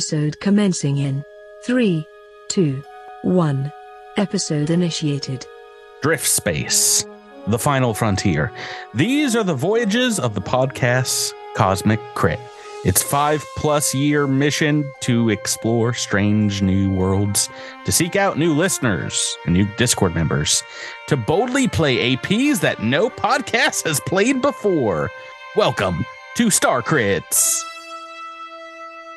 Episode commencing in 3, 2, 1. Episode initiated. Drift Space, The Final Frontier. These are the voyages of the podcast's Cosmic Crit. Its five plus year mission to explore strange new worlds, to seek out new listeners and new Discord members, to boldly play APs that no podcast has played before. Welcome to Star Crits.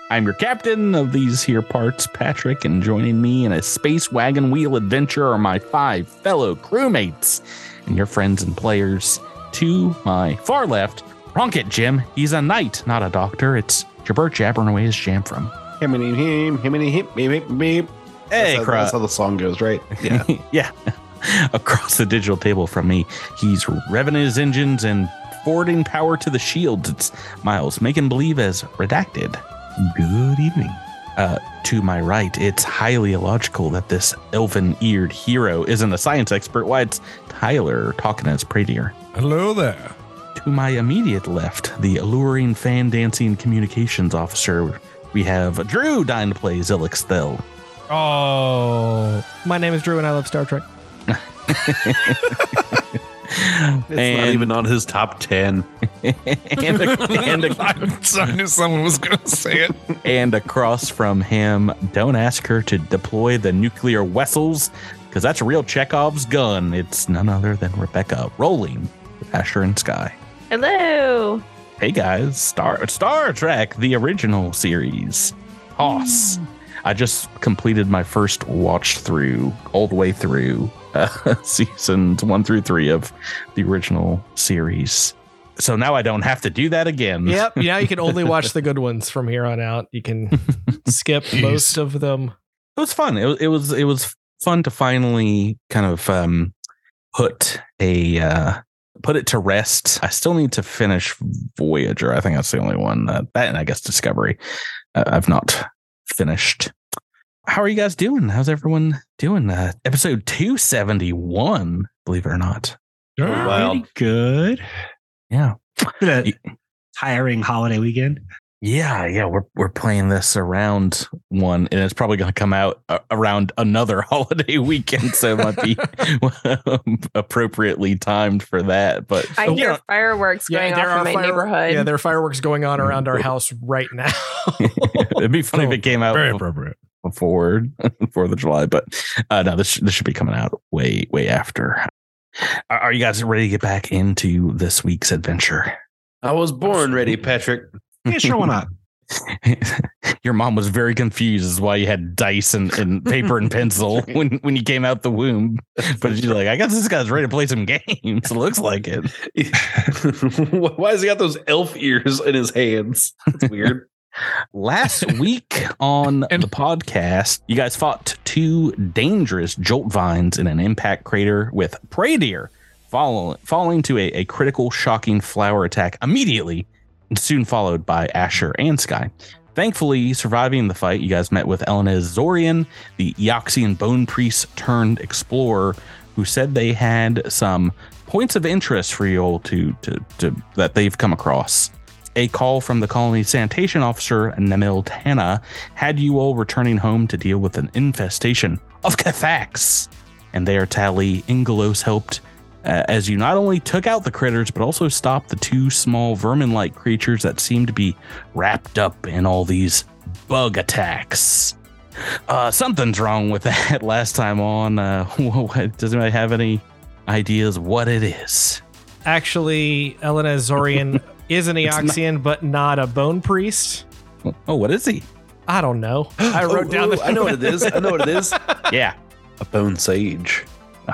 I'm your captain of these here parts, Patrick, and joining me in a space wagon wheel adventure are my five fellow crewmates and your friends and players. To my far left, Rocket Jim. He's a knight, not a doctor. It's Jabert jabbering away his Jamfram. Himiny him, himiny him, beep, beep, beep. Hey, That's how, that's how the song goes, right? Yeah. yeah. Across the digital table from me, he's revving his engines and forwarding power to the shields. It's Miles, making believe as redacted. Good evening. Uh, to my right, it's highly illogical that this elven eared hero isn't a science expert. Why, it's Tyler talking as Pradier. Hello there. To my immediate left, the alluring fan dancing communications officer, we have Drew dying to play Zilix Thel. Oh, my name is Drew and I love Star Trek. It's not even on his top 10. and, a- and, a- I knew someone was going to say it. and across from him, don't ask her to deploy the nuclear vessels, because that's real Chekhov's gun. It's none other than Rebecca rolling with Asher and Sky. Hello. Hey guys, Star Star Trek, the original series. Hoss. Hmm. I just completed my first watch through, all the way through uh, seasons one through three of the original series. So now I don't have to do that again. Yep. Now you can only watch the good ones from here on out. You can skip Jeez. most of them. it was fun. It, was- it was it was fun to finally kind of um, put a uh, put it to rest. I still need to finish Voyager. I think that's the only one that, that and I guess Discovery. Uh, I've not finished. How are you guys doing? How's everyone doing? Uh, episode two seventy one. Believe it or not. Oh, Wow. Pretty good. Yeah. Been a tiring holiday weekend. Yeah, yeah, we're we're playing this around one, and it's probably going to come out uh, around another holiday weekend, so it might be appropriately timed for that. But I Oh, hear yeah. fireworks going off in my fire- neighborhood. Yeah, there are fireworks going on around our house right now. it'd be funny if it came out Very appropriate. Before Fourth of July. But uh, no, this this should be coming out way way after. Are, are you guys ready to get back into this week's adventure? I was born ready, Patrick. Yeah, sure, why not? Your mom was very confused as why you had dice and, and paper and pencil when, when you came out the womb. But she's like, I guess this guy's ready to play some games. It looks like it. Why has he got those elf ears in his hands? That's weird. Last week on the podcast, you guys fought two dangerous jolt vines in an impact crater with Pradier, falling to a, a critical, shocking flower attack immediately, and soon followed by Asher and Sky. Thankfully, surviving the fight, you guys met with Elenez Zorian, the Eoxian bone priest turned explorer, who said they had some points of interest for you all to, to, to that they've come across a call from the colony sanitation officer Nemil Tana had you all returning home to deal with an infestation of Kefax. And there, Tally Ingelos helped uh, as you not only took out the critters, but also stopped the two small vermin like creatures that seemed to be wrapped up in all these bug attacks. Uh, something's wrong with that last time on. Uh, what- does anybody have any ideas what it is? Actually, Elenez Zorian is an It's not- Eoxian, but not a bone priest. Oh, what is he? I don't know. I wrote Oh, down oh, the. I know what it is. I know what it is. Yeah. A bone sage.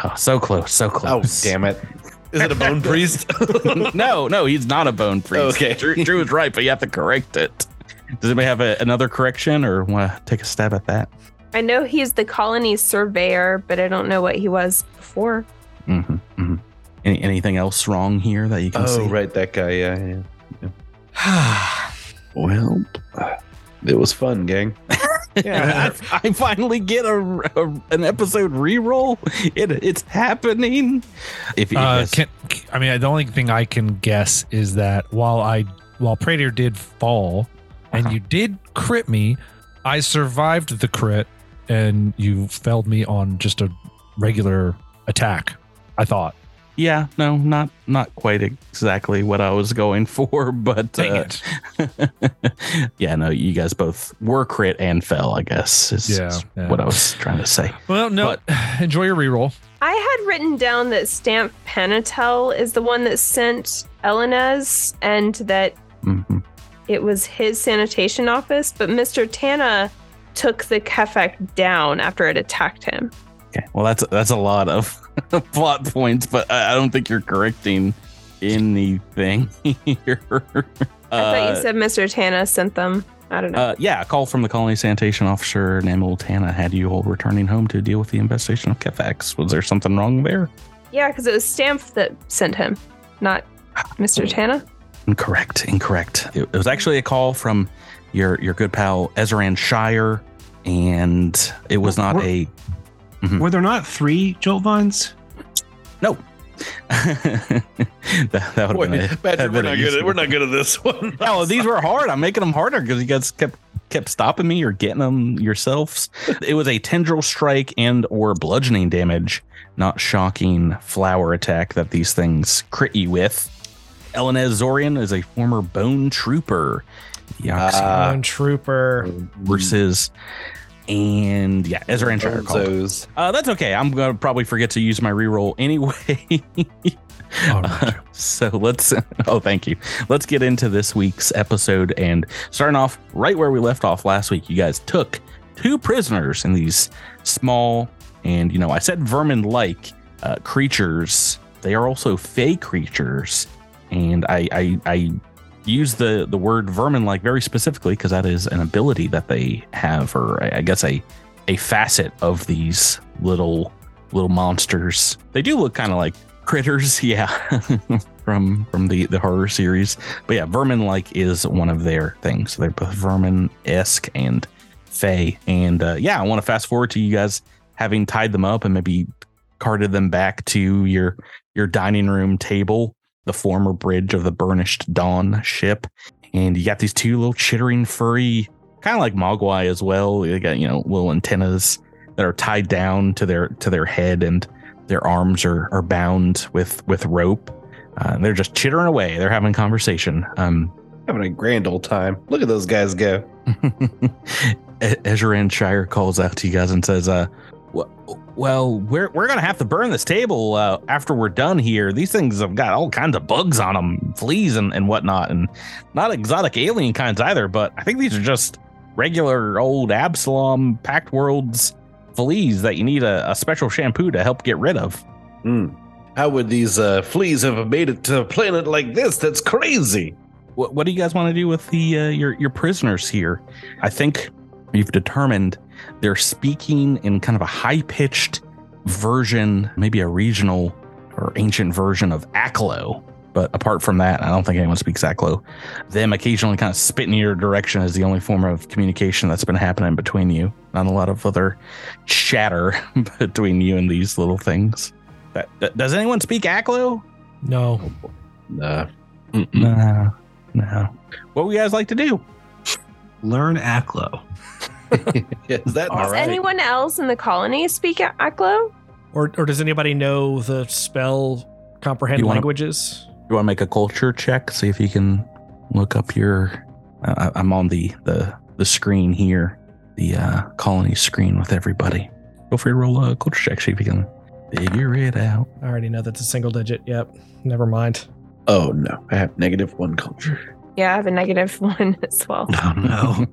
Oh, so close, so Oh, close. damn it. Is it a bone priest? no, no, he's not a bone priest. Okay. Drew, Drew is right, but you have to correct it. Does anybody have a, another correction or want to take a stab at that? I know he's the colony surveyor, but I don't know what he was before. Mm-hmm, mm-hmm. Any, anything else wrong here that you can see? oh, right. That guy. Yeah. yeah. Well, it was fun, gang. Yeah, I, I finally get a, a- an episode reroll. It it's happening. If you Uh, can, I mean, the only thing I can guess is that while I while Pradier did fall and Uh-huh. you did crit me, I survived the crit, and you felled me on just a regular attack. I thought. Yeah, no, not not quite exactly what I was going for, but Dang uh, it. yeah, no, you guys both were crit and fell. I guess is, Yeah, is yeah. what I was trying to say. Well, no. enjoy your reroll. I had written down that Stamp Panatel is the one that sent Elenez and that Mhm. it was his sanitation office, but Mr. Tana took the Kefek down after it attacked him. Okay, well, that's that's a lot of plot points, but I, I don't think you're correcting anything here. I thought Uh, you said Mr. Tana sent them. I don't know. Uh, yeah, a call from the colony sanitation officer named Old Tana had you all returning home to deal with the investigation of Kefax. Was there something wrong there? yeah, because it was Stamp that sent him, not Mr. Tana. Incorrect. Incorrect. It, it was actually a call from your your good pal Ezran Shire, and it was not Were- a Were there not three Jolt Vines? that, that would Wait, have been a, Patrick, we're not good. At, we're not good at this one. No, these were hard. I'm making them harder because you guys kept kept stopping me or getting them yourselves. It was a tendril strike and or bludgeoning damage, not shocking flower attack that these things crit you with. Elenez Zorian is a former bone trooper. Yoxi Ah. Lone Trooper. versus and yeah, Ezran Shire. Bozos. Uh, that's okay. I'm gonna probably forget to use my reroll anyway. Oh, no. so let's oh thank you let's get into this week's episode and starting off right where we left off last week you guys took two prisoners in these small and you know i said vermin like uh, creatures they are also fey creatures and i i, I use the the word vermin like very specifically because that is an ability that they have or I, guess a a facet of these little little monsters. They do look kind of like critters yeah from from the the horror series. But yeah vermin like is one of their things. They're both vermin-esque and fey. And uh, yeah i want to fast forward to you guys having tied them up and maybe carted them back to your your dining room table the former bridge of the burnished dawn ship. And you got these two little chittering furry kind of like mogwai as well. They got you know little antennas that are tied down to their to their head and their arms are are bound with with rope. Uh, they're just chittering away. They're having conversation. Um Having a grand old time. Look at those guys go. Ezran Shire calls out to you guys and says, uh, well, we're, we're going to have to burn this table uh, after we're done here. These things have got all kinds of bugs on them, fleas and, and whatnot, and not exotic alien kinds either, but I think these are just regular old Absalom Pact Worlds fleas that you need a, a special shampoo to help get rid of. Hmm. How would these uh, fleas have made it to a planet like this? That's crazy. what, what do you guys want to do with the uh, your your prisoners here? I think you've determined they're speaking in kind of a high pitched version, maybe a regional or ancient version of Aklo. But apart from that, I don't think anyone speaks Aklo. Them occasionally kind of spitting in your direction is the only form of communication that's been happening between you. Not a lot of other chatter between you and these little things. That, that- does anyone speak Aklo? No. Oh, nah. No, no. What would you guys like to do? Learn Aklo. Is that Does anyone else in the colony speak Aklo? Or or does anybody know the spell comprehend You wanna- languages? You want to make a culture check? See if you can look up your. Uh, I'm on the the the screen here, the uh, colony screen with everybody. Feel free to roll a culture check. See if you can figure it out. I already know that's a single digit. Yep. Never mind. Oh no, I have negative one culture. Yeah, I have a negative one as well. Oh no.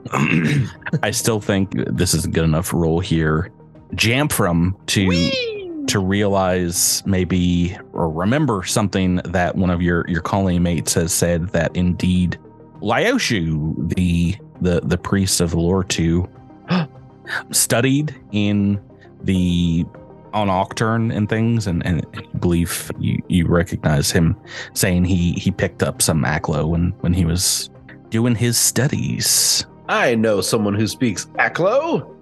I still think this is a good enough roll here. Jamfram to to realize maybe or remember something that one of your your colony mates has said that indeed Laoshu, the the the priest of Eloritu, studied in the on Aucturn and things, and and I believe you you recognize him saying he he picked up some Aklo when when he was doing his studies. I know someone who speaks Aklo.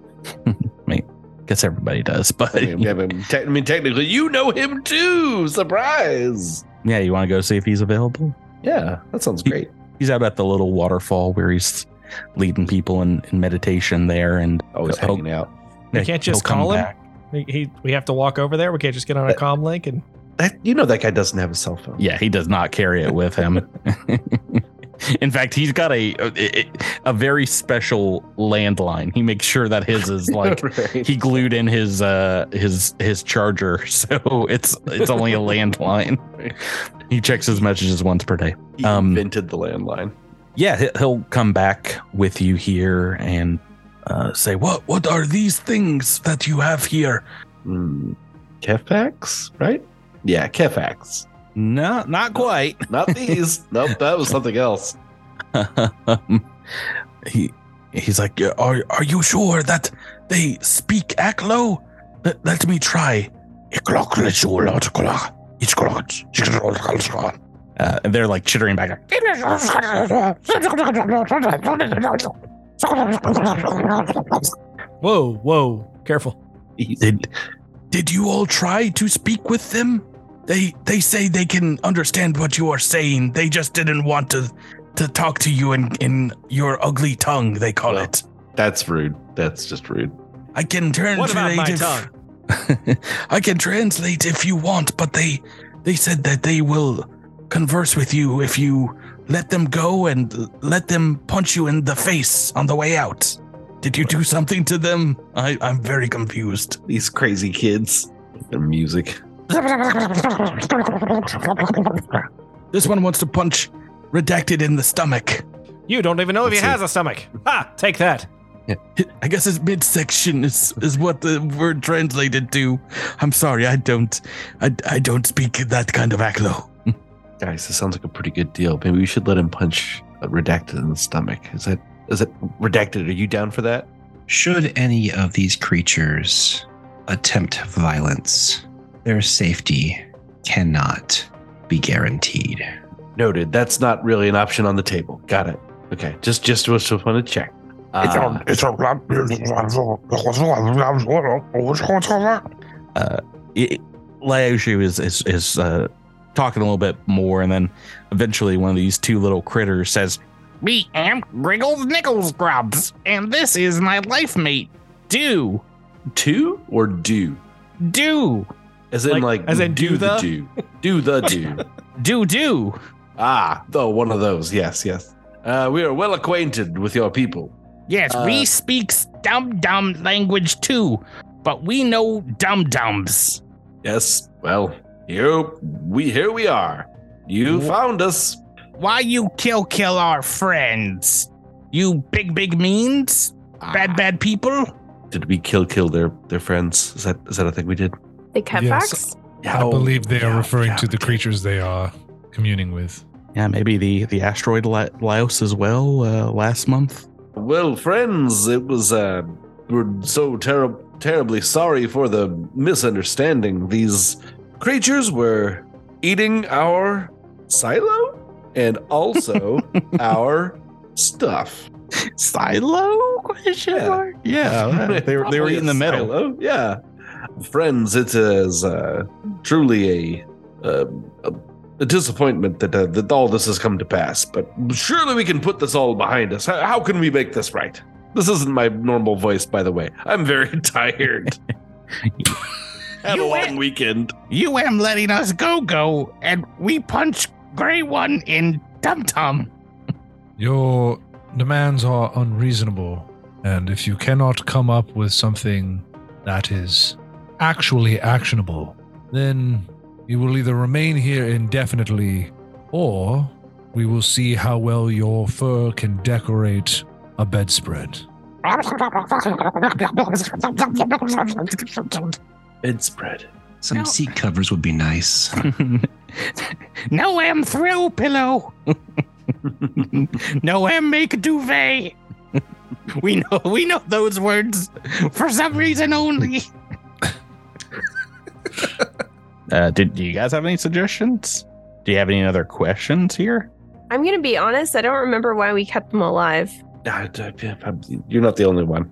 I Guess everybody does, but I mean, I mean, te- I mean, technically, you know him too. Surprise! yeah, you want to go see if he's available? Yeah, that sounds great. He's out at the little waterfall where he's leading people in, in meditation there, and Always he'll- hanging out. We yeah, can't just come call him? back. He, he, we have to walk over there. We can't just get on a comm link and That you know that guy doesn't have a cell phone. Yeah, he does not carry it with him. In fact, he's got a, a a very special landline. He makes sure that his is like Right. he glued in his uh his his charger, so it's it's only a landline. He checks his messages once per day. He um, invented the landline. Yeah, he- he'll come back with you here and uh, say, "What what are these things that you have here?" Hmm. Kefax, right? Yeah, Kefax. No, not quite. Not these. nope, that was something else. he he's like, are are you sure that they speak Aklo? Let, let me try. Uh, and they're like chittering back. whoa, whoa, careful. Did did you all try to speak with them? They they say they can understand what you are saying. They just didn't want to to talk to you in in your ugly tongue. They call Well, it. That's rude. That's just rude. I can translate. What about my if- tongue? I can translate if you want, but they they said that they will converse with you if you let them go and let them punch you in the face on the way out. Did you do something to them? I, I'm very confused. These crazy kids. Their music. This one wants to punch redacted in the stomach. You don't even know if he Let's see. has a stomach. Ha! Take that. I guess his midsection is is what the word translated to. I'm sorry, I don't I, I don't speak that kind of Aklo. Guys, this sounds like a pretty good deal. Maybe we should let him punch uh, redacted in the stomach. Is that is it redacted? Are you down for that? Should any of these creatures attempt violence, their safety cannot be guaranteed. Noted. That's not really an option on the table. Got it. Okay. Just just was just want to check. Uh, it's a, it's a, uh, it, Laoshu is is is uh, talking a little bit more, and then eventually one of these two little critters says, "Me am Griggles Nichols Grubs, and this is my life mate, Do two or do? Do As in Like- like, as in do the? do. Do the do. Do Do." ah, though one of those. Yes, yes. Uh, we are well acquainted with your people. Yes, Uh, we speak dumb dumb language too, but we know dum dums. Yes. Well, here we here we are. You Wh- found us. Why you kill kill our friends? You big big means, bad bad people. Did we kill kill their their friends? Is that is that a thing we did? The Kefax? I Oh, believe they are yeah, referring yeah, to the creatures they are communing with. Yeah, maybe the the asteroid La- Laos as well uh, last month. Well, friends, it was uh we're so terrible terribly sorry for the misunderstanding. These creatures were eating our silo and also our stuff. Silo question Yeah. mark? Yeah, they were they were eating the metal. silo, Yeah. Friends, it is uh, truly a, uh, a a disappointment that uh, that all this has come to pass. But surely we can put this all behind us. How, how can we make this right? This isn't my normal voice, by the way. I'm very tired. Had a You long went- weekend. You am letting us go go, and we punch Gray One in Tum Tum. Your demands are unreasonable, and if you cannot come up with something that is actually actionable, then you will either remain here indefinitely or we will see how well your fur can decorate a bedspread. Bedspread. Some No. seat covers would be nice. no am thrill pillow. no am make duvet. we know we know those words for some reason only. uh, did do you guys have any suggestions? Do you have any other questions here? I'm going to be honest. I don't remember why we kept them alive. D- d- You're not the only one.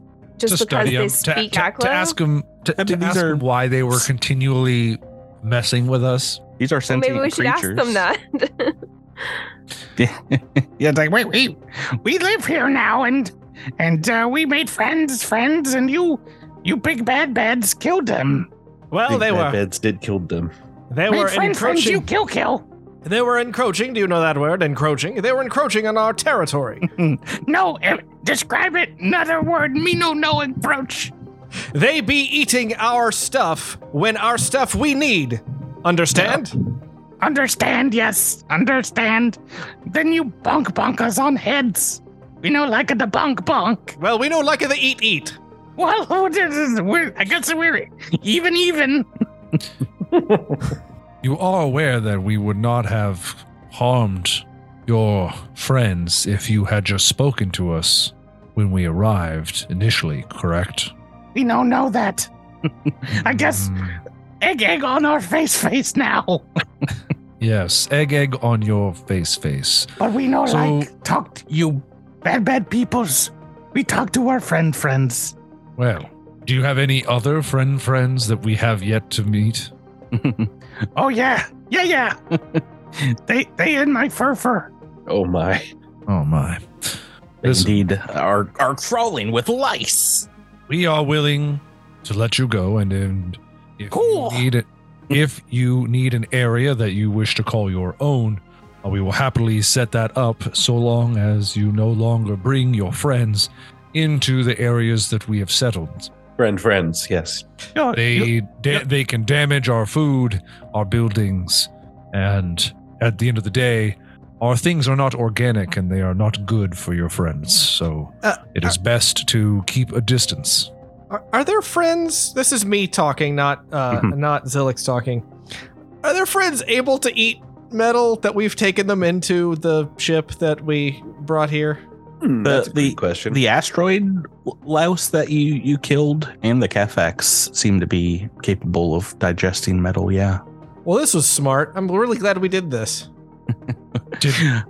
Just to because study they 'em, to, speak to, Aklo? to ask them to, I to mean, these ask are- 'em why they were continually messing with us. These are Well, sentient maybe we should ask them that. yeah, it's like wait, we we live here now, and and uh, we made friends, friends, and you you big bad bads killed them. Well, Big they bad were beds did kill them. they made were friend, friends, you encroaching. kill kill. They were encroaching. Do you know that word? Encroaching. They were encroaching on our territory. No, describe it. Another word. Me no no approach. they be eating our stuff when our stuff we need. Understand? Understand? Yes, understand. Then you bonk bonk us on heads. We know like the bonk bonk. Well, we know like of the eat eat. Well, we're, I guess we're even even. You are aware that we would not have harmed your friends if you had just spoken to us when we arrived initially, correct? We don't know that. I guess Mm, egg egg on our face face now. yes, egg egg on your face face. But we know So- like talk to you bad bad peoples. We talk to our friend friends. Well, do you have any other friend friends that we have yet to meet? Oh yeah, yeah yeah. they they in my fur fur. Oh my. Oh my. They Listen, indeed are are crawling with lice. we are willing to let you go and then if Cool. you need it if you need an area that you wish to call your own uh, we will happily set that up so long as you no longer bring your friends into the areas that we have settled Friend, friends, yes. They you- da- they can damage our food our buildings and at the end of the day our things are not organic and they are not good for your friends so Uh, it is best to keep a distance Are, are there friends? This is me talking, not uh, not Zilix talking. Are there friends able to eat metal that we've taken them into the ship that we brought here? Hmm, The- that's a the- good question. The asteroid louse that you you killed and the Kefax seem to be capable of digesting metal. Yeah. Well, this was smart. I'm really glad we did this.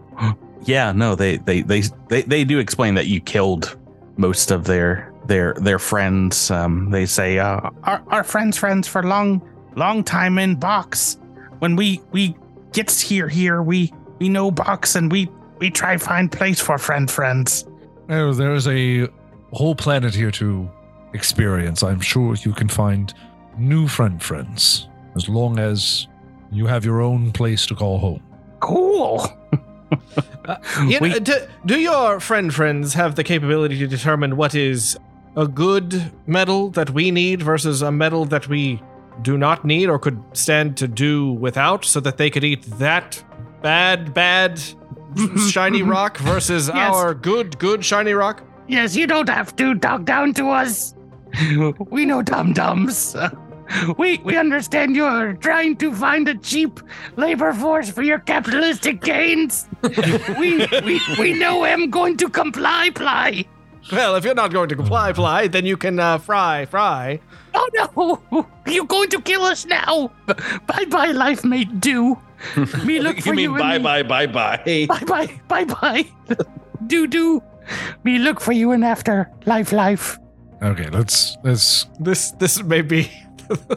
yeah. No. They they they they they do explain that you killed most of their their their friends. Um. They say uh our, our friends friends for long long time in box when we we gets here here we we know box and we we try find place for friend friends Oh, there is a whole planet here to experience. I'm sure you can find new friend friends as long as you have your own place to call home. Cool uh, You know, do, do your friend friends have the capability to determine what is a good metal that we need versus a metal that we do not need or could stand to do without so that they could eat that bad, bad shiny rock versus Yes. our good, good shiny rock? yes you don't have to talk down to us we know dum dums we we understand you're trying to find a cheap labor force for your capitalistic gains we we we know i'm going to comply ply Well, if you're not going to comply, ply, then you can uh, fry, fry. Oh no! You're going to kill us now! Bye bye, life mate do. Me look for you you. mean bye in the- bye bye bye? Bye bye, bye bye. do do. Me look for you in after life life. Okay, let's let's. This this may be.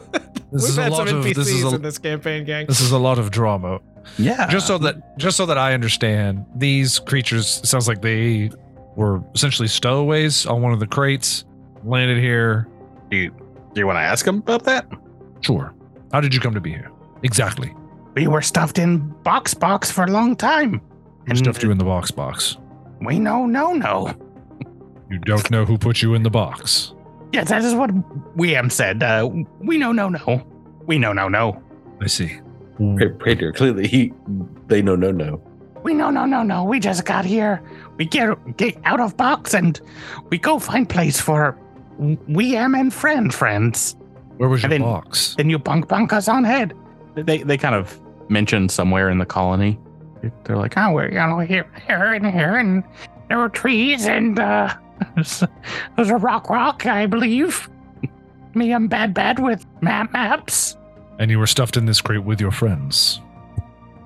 This We've is a had lot some of NPCs this is a, in this campaign, gang. this is a lot of drama. yeah. Just so that just so that I understand, these creatures it sounds like they were essentially stowaways on one of the crates, landed here. do you, do you want to ask them about that? Sure. How did you come to be here? Exactly. We were stuffed in box box for a long time. Who stuffed you in the box box? We know no no. You don't know who put you in the box. Yes, that is what William said. Uh, we know no no. We know no no. I see. Praetor, clearly he, they know no no. We know no no no. We just got here. We get get out of box and we go find place for we am and friend friends. Where was your And then- box? Then you bunk bunk us on head. They they kind of mentioned somewhere in the colony. They're like, Oh, we're you know here here and here and there were trees and uh there's a rock rock, I believe. Me, I'm bad bad with map maps And you were stuffed in this crate with your friends.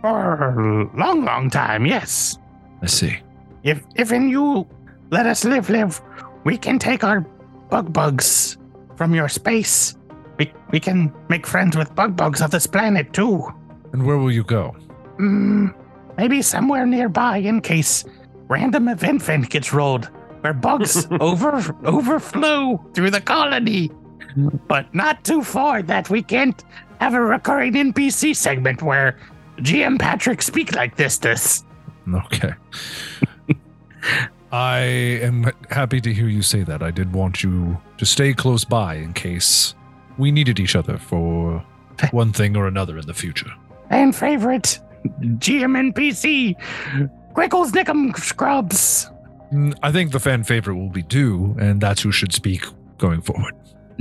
for a long, long time. Yes. I see. If if in you let us live, live, we can take our bug bugs from your space. We we can make friends with bug bugs of this planet too. And where will you go? Mm, maybe somewhere nearby in case random event vent gets rolled where bugs over overflow through the colony. But not too far that we can't have a recurring NPC segment where GM Patrick speak like this to us. Okay. I am happy to hear you say that. I did want you to stay close by in case we needed each other for one thing or another in the future. And favorite GM NPC, Quickles Nickum Scrubs. Mm, I think the fan favorite will be Dew, and that's who should speak going forward.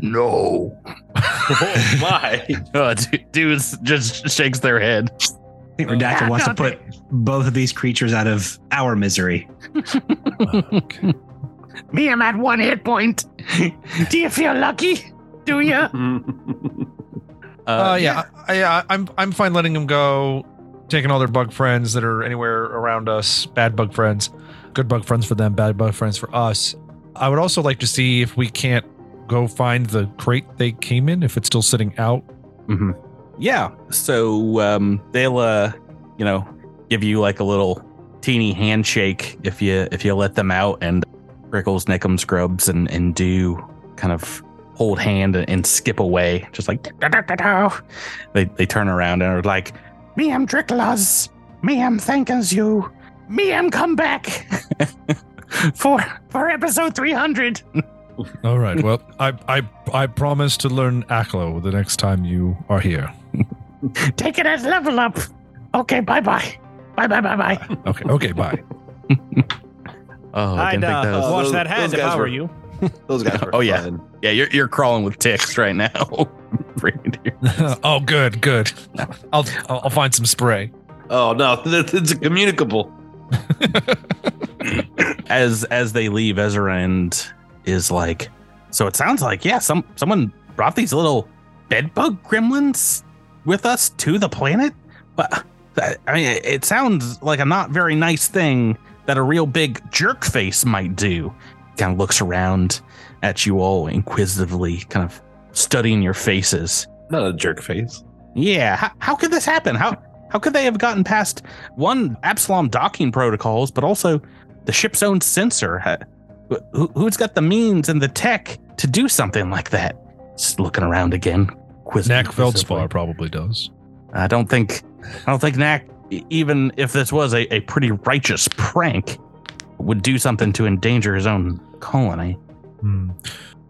No. oh my! Uh, dude just shakes their head. I think Redacted wants to put both of these creatures out of our misery. okay. Me, I'm at one hit point. Do you feel lucky? Do you? Uh, yeah, I, I, I'm I'm fine letting them go, taking all their bug friends that are anywhere around us, bad bug friends, good bug friends for them, bad bug friends for us. I would also like to see if we can't go find the crate they came in, if it's still sitting out. hmm Yeah. So um, they'll, uh, you know, give you like a little teeny handshake if you if you let them out, and Rickles, Nickum, Scrubs, and and do kind of hold hand and, and skip away, just like they they turn around and are like, Me, I'm Dricklas. Me, I'm thankins you. Me, I'm come back for for episode 300. All right. Well, I I I promise to learn Aklo the next time you are here. Take it as level up. Okay, bye bye. Bye bye bye bye. Okay. Okay. Bye. oh, I I'd didn't think uh, that was. wash those- that hand if I were were- you. Those guys were Oh, yeah. fun. Yeah, you're you're crawling with ticks right now. Oh, good. Good. I'll I'll I'll find some spray. Oh no, it's communicable. as as they leave, Ezrand is like, so it sounds like yeah, some someone brought these little bedbug gremlins with us to the planet. But I mean, it, it sounds like a not very nice thing that a real big jerk face might do. Kind of looks around at you all inquisitively, kind of studying your faces. Not a jerk face. Yeah, how, how could this happen? How how could they have gotten past one Absalom docking protocols, but also the ship's own sensor? Who, who's got the means and the tech to do something like that? Just looking around again. quiz- Knack. Feldspar probably does. I don't think I don't think Knack, even if this was a, a pretty righteous prank, would do something to endanger his own colony. Hmm.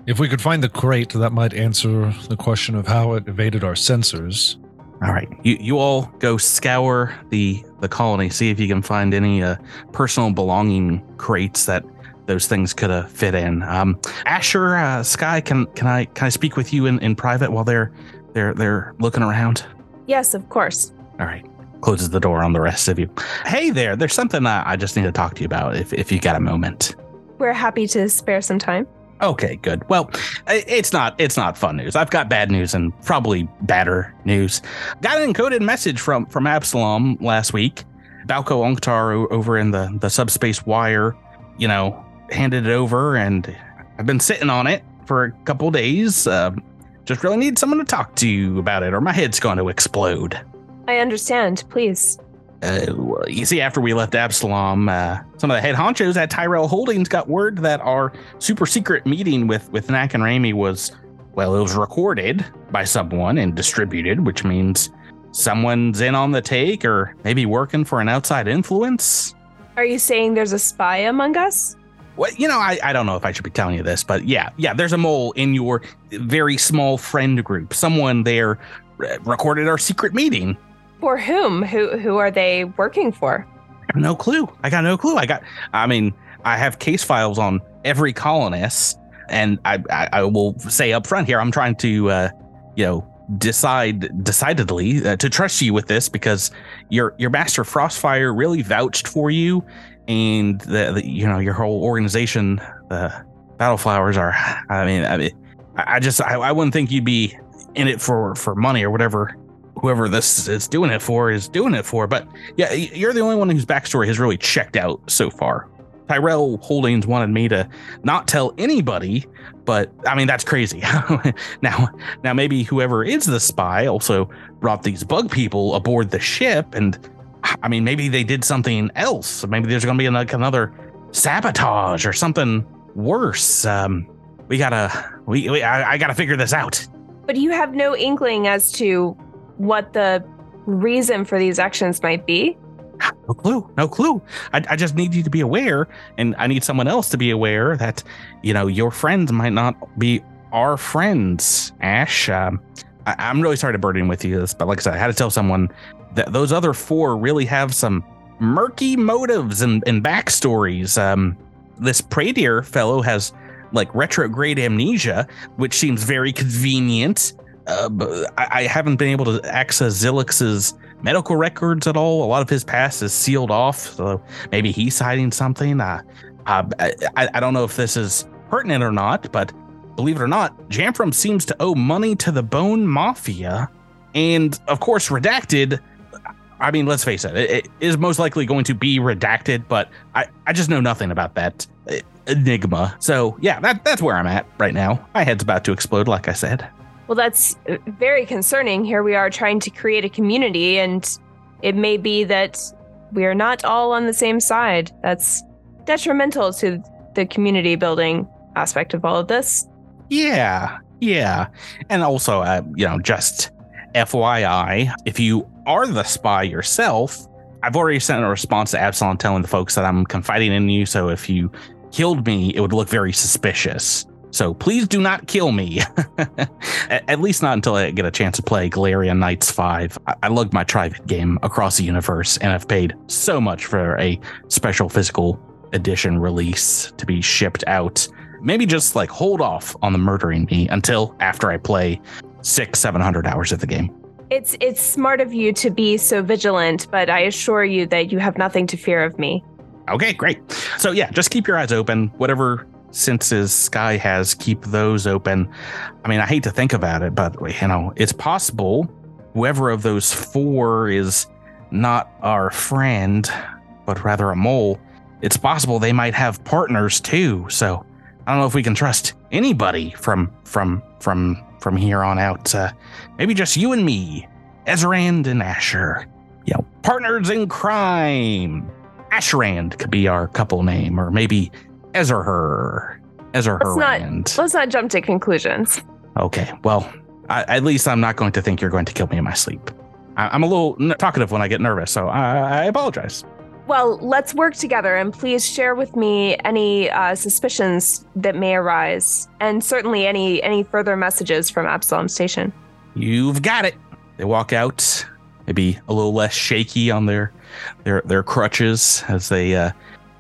If we could find the crate, that might answer the question of how it evaded our sensors. All right, you you all go scour the the colony, see if you can find any uh, personal belonging crates that those things could have fit in. Um, Asher, uh, Sky, can can I can I speak with you in, in private while they're they're they're looking around? Yes, of course. All right, closes the door on the rest of you. Hey there, there's something I, I just need to talk to you about if if you got a moment. We're happy to spare some time. Okay, good. Well, it's not it's not fun news. I've got bad news and probably badder news. Got an encoded message from from Absalom last week. Balco Ongtar o- over in the the subspace wire, you know, handed it over, and I've been sitting on it for a couple days. Uh, just really need someone to talk to about it, or my head's going to explode. I understand. Please. Uh, you see, after we left Absalom, uh, some of the head honchos at Tyrell Holdings got word that our super secret meeting with with Knack and Ramey was, well, it was recorded by someone and distributed, which means someone's in on the take or maybe working for an outside influence. Are you saying there's a spy among us? Well, you know, I, I don't know if I should be telling you this, but yeah, yeah, there's a mole in your very small friend group. Someone there re- recorded our secret meeting. For whom? Who who are they working for? No clue. I got no clue. I got. I mean, I have case files on every colonist, and I I, I will say up front here, I'm trying to, uh, you know, decide decidedly uh, to trust you with this because your your master Frostfire really vouched for you, and the, the you know your whole organization, the Battle Flowers are. I mean, I mean, I just I, I wouldn't think you'd be in it for for money or whatever. Whoever this is doing it for is doing it for, but yeah, you're the only one whose backstory has really checked out so far. Tyrell Holdings wanted me to not tell anybody, but I mean that's crazy. now, now maybe whoever is the spy also brought these bug people aboard the ship, and I mean, maybe they did something else. Maybe there's going to be like another sabotage or something worse. Um, we gotta, we, we I, I gotta figure this out. But you have no inkling as to what the reason for these actions might be. No clue. No clue. I, I just need you to be aware, and I need someone else to be aware that, you know, your friends might not be our friends. Ash, um, I, I'm really sorry to burden with you this, but like I said, I had to tell someone that those other four really have some murky motives and, and backstories. Um, this Pradier fellow has like retrograde amnesia, which seems very convenient. Uh, I, haven't been able to access Zilix's medical records at all. A lot of his past is sealed off, so maybe he's hiding something. Uh, uh, I, I don't know if this is pertinent or not, but believe it or not, Jamfram seems to owe money to the Bone Mafia. And of course, Redacted, I mean, let's face it, it, it is most likely going to be redacted, but I, I just know nothing about that uh, enigma. So yeah, that, that's where I'm at right now. My head's about to explode, like I said. Well, that's uh, very concerning. Here we are trying to create a community, and it may be that we are not all on the same side. That's detrimental to the community building aspect of all of this. Yeah, yeah. And also, uh, you know, just FYI, if you are the spy yourself, I've already sent a response to Absalom telling the folks that I'm confiding in you. So if you killed me, it would look very suspicious. So please do not kill me. at, least not until I get a chance to play Galarian Knights 5. I, I lugged my Trivet game across the universe and I've paid so much for a special physical edition release to be shipped out. Maybe just like hold off on the murdering me until after I play six, seven hundred hours of the game. It's it's smart of you to be so vigilant, but I assure you that you have nothing to fear of me. Okay, great. So yeah, just keep your eyes open. Whatever senses Sky has, keep those open. I mean, I hate to think about it, but you know, it's possible whoever of those four is not our friend, but rather a mole. It's possible they might have partners too. So I don't know if we can trust anybody from from from from here on out. Uh, maybe just you and me, Ezrand and Asher. You know, partners in crime. Asherand could be our couple name, or maybe Ezerher. Let's Ezerherand. not let's not jump to conclusions. Okay, well, I, at least I'm not going to think you're going to kill me in my sleep. I, I'm a little n- talkative when I get nervous, so I, I apologize. Well, let's work together and please share with me any uh, suspicions that may arise, and certainly any any further messages from Absalom Station. You've got it. They walk out, maybe a little less shaky on their their their crutches as they uh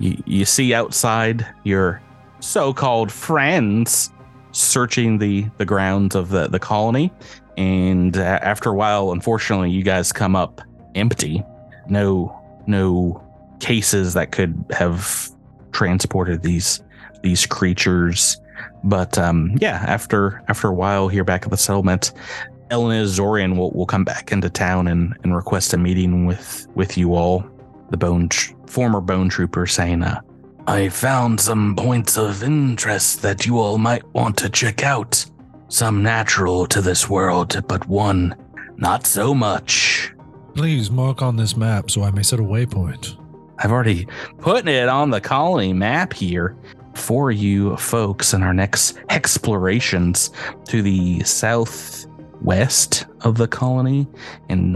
you, you see outside your so-called friends searching the the grounds of the the colony. And after a while unfortunately you guys come up empty. No no cases that could have transported these these creatures. But um yeah after after a while here back at the settlement Elenez Zorian will, will come back into town and, and request a meeting with with you all. The bone tr- former bone trooper saying, uh, "I found some points of interest that you all might want to check out. Some natural to this world, but one not so much." Please mark on this map so I may set a waypoint. I've already put it on the colony map here for you folks in our next explorations to the southwest of the colony and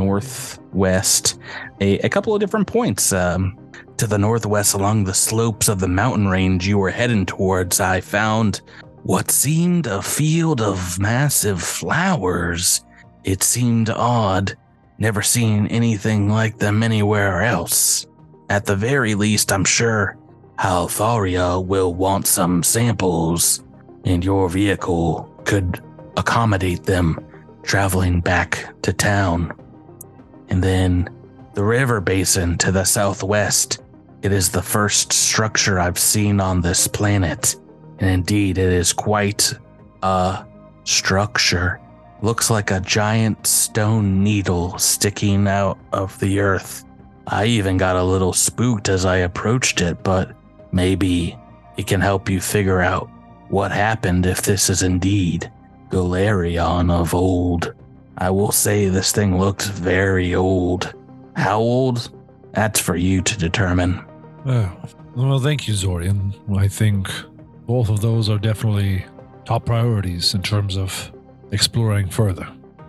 northwest. A, a couple of different points. Um, to the northwest, along the slopes of the mountain range you were heading towards, I found what seemed a field of massive flowers. It seemed odd, never seen anything like them anywhere else. At the very least, I'm sure Altharia will want some samples, and your vehicle could accommodate them traveling back to town. And then the river basin to the southwest. It is the first structure I've seen on this planet. And indeed, it is quite a structure. Looks like a giant stone needle sticking out of the earth. I even got a little spooked as I approached it, but maybe it can help you figure out what happened if this is indeed Galarion of old. I will say this thing looks very old. How old? that's for you to determine. Oh, well, thank you, Zorian. I think both of those are definitely top priorities in terms of exploring further.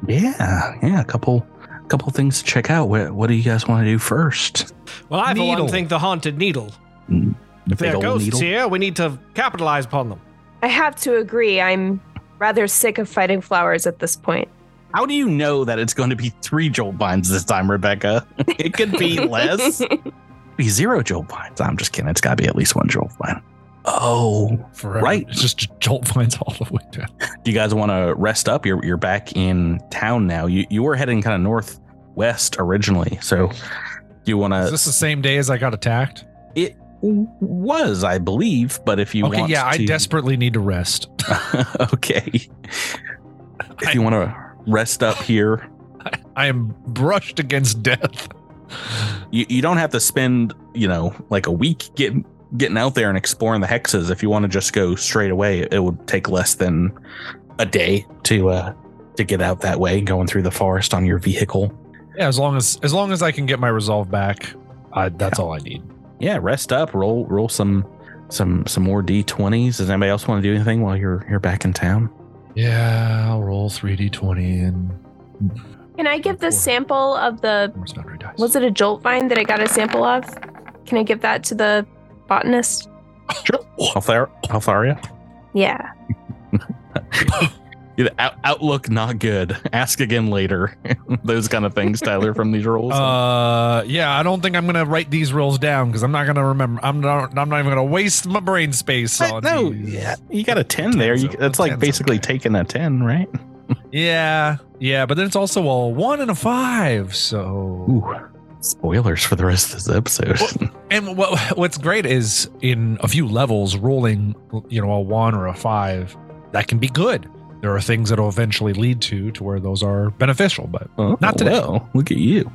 Yeah, yeah, a couple couple things to check out. What, what do you guys want to do first? Well, I for Needle. one think the haunted needle. Mm, the If there big are ghosts needle? here, we need to capitalize upon them. I have to agree. I'm rather sick of fighting flowers at this point. How do you know that it's going to be three jolt binds this time, Rebecca? it could be less. be zero jolt binds. I'm just kidding. It's got to be at least one jolt bind. Oh, Forever. Right. It's just jolt binds all the way down. do you guys want to rest up? You're you're back in town now. You you were heading kind of northwest originally, so do you want Is to? this the same day as I got attacked? It was, I believe, but if you okay, want, yeah, I desperately need to rest. okay. If you want to rest up here, I am brushed against death. you, you don't have to spend you know like a week getting getting out there and exploring the hexes. If you want to just go straight away it would take less than a day to uh to get out that way going through the forest on your vehicle. Yeah, as long as as long as I can get my resolve back, I, that's all I need. yeah rest up roll roll some some some more d20s does anybody else want to do anything while you're you're back in town Yeah, I'll roll three d twenty and Can I give the Four. sample of the more boundary dice. was it a jolt vine that I got a sample of? Can I give that to the botanist? sure Althar- Altharia? Yeah. Yeah, the out- outlook not good ask again later those kind of things tyler from these rolls Uh, yeah, I don't think I'm gonna write these rolls down because I'm not gonna remember. I'm not. I'm not even gonna waste my brain space I- on no, these. yeah, you got a ten there. You, that's like basically okay. taking a ten, right? yeah, yeah. But then it's also a one and a five. So, Ooh, spoilers for the rest of this episode. and what what's great is in a few levels, rolling, you know, a one or a five, that can be good. There are things that will eventually lead to to where those are beneficial, but Oh, Not today. Well, look at you.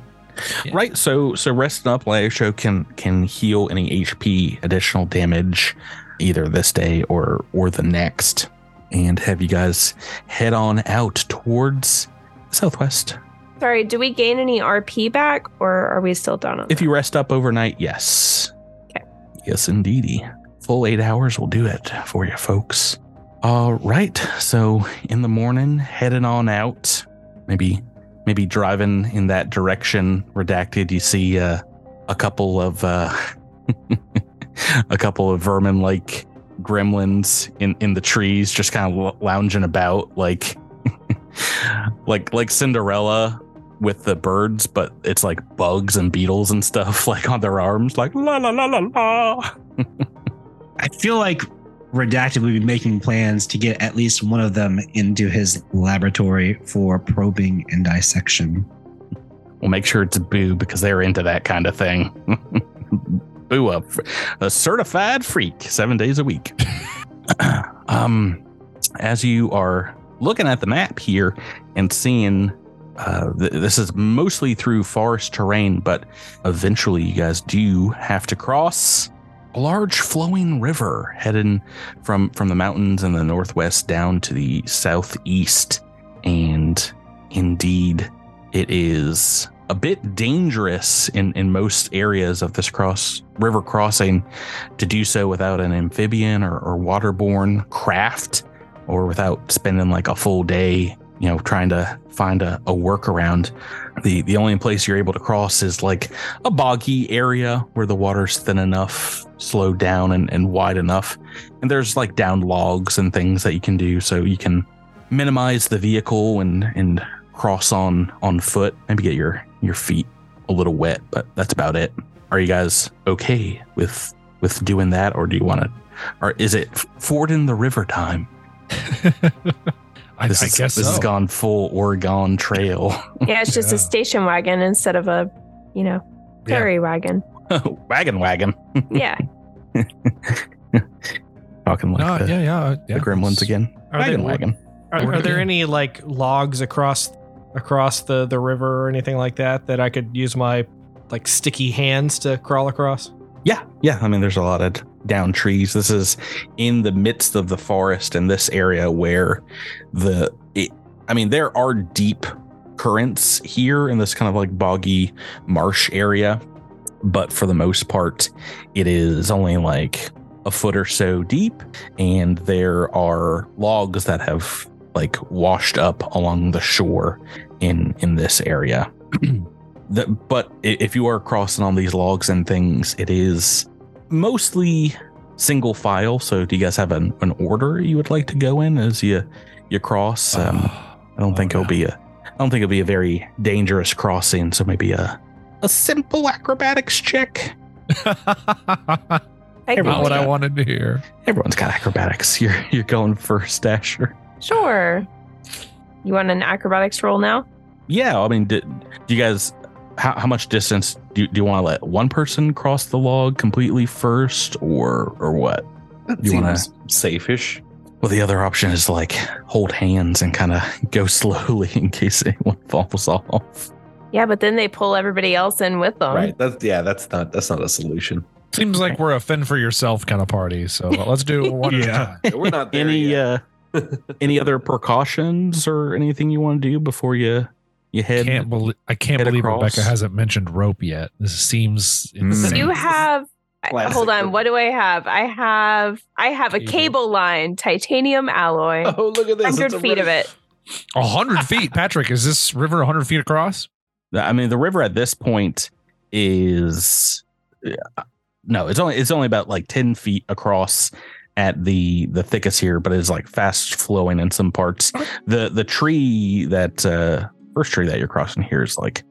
Yeah. Right. So so resting up, Show can can heal any HP additional damage either this day or or the next, and have you guys head on out towards southwest. Sorry, do we gain any RP back or are we still down on If you rest up overnight, yes. Okay. Yes, indeedy. Full eight hours will do it for you, folks. All right. So in the morning, heading on out, maybe maybe driving in that direction. Redacted. You see uh, a couple of uh, a couple of vermin like gremlins in in the trees, just kind of lounging about, like like like Cinderella with the birds, but it's like bugs and beetles and stuff like on their arms, like la la la la la. I feel like Redacted would be making plans to get at least one of them into his laboratory for probing and dissection. We'll make sure it's Boo because they're into that kind of thing. Boo up, a certified freak, seven days a week. um, as you are looking at the map here and seeing, uh, th- this is mostly through forest terrain, but eventually you guys do have to cross a large flowing river heading from from the mountains in the northwest down to the southeast, and indeed it is a bit dangerous in, in most areas of this cross river crossing to do so without an amphibian or, or waterborne craft or without spending like a full day you know trying to find a, a workaround. The the only place you're able to cross is like a boggy area where the water's thin enough slowed down and, and wide enough and there's like down logs and things that you can do so you can minimize the vehicle and and cross on on foot maybe get your your feet a little wet but that's about it are you guys okay with with doing that or do you want to or is it fording the river time I, this I is, guess this so. has gone full oregon trail Yeah, it's just Yeah. a station wagon instead of a, you know, Yeah. ferry wagon. wagon wagon Yeah. talking like No, the, yeah, yeah, uh, yeah. the gremlins again Are wagon they- wagon Are, are there any like logs across across the the river or anything like that that I could use my like sticky hands to crawl across? Yeah, yeah. I mean, there's a lot of down trees. This is in the midst of the forest in this area where the, it, I mean, there are deep currents here in this kind of like boggy marsh area. But for the most part, it is only like a foot or so deep, and there are logs that have like washed up along the shore in in this area. the, but if you are crossing on these logs and things, it is mostly single file. So, do you guys have an, an order you would like to go in as you you cross? Um, I don't Oh, think it'll be a I don't think it'll be a very dangerous crossing. So maybe a a simple acrobatics check. I can Not do what I wanted to hear. Everyone's got acrobatics. You're you're going first, Asher. Sure. You want an acrobatics roll now? Yeah, I mean, do, do you guys how, how much distance do, do you want to let one person cross the log completely first, or or what? That You wanna- seems safe-ish. Well, the other option is like hold hands and kind of go slowly in case anyone falls off. Yeah, but then they pull everybody else in with them. Right. That's yeah. That's not that's not a solution. Seems like we're a fend for yourself kind of party. So let's do one at Yeah. We're not there any yet. uh any other precautions or anything you want to do before you you head Can't believe I can't head believe across. Rebecca hasn't mentioned rope yet. This seems Mm. insane. You have. Classic hold on. What do I have? I have. I have a Cable. cable line, titanium alloy, Oh, look at this! hundred It's a feet of it. A hundred feet, Patrick. Is this river a hundred feet across? I mean, the river at this point is uh, no, it's only it's only about like ten feet across at the the thickest here, but it's like fast flowing in some parts. The the tree that uh first tree that you're crossing here is like,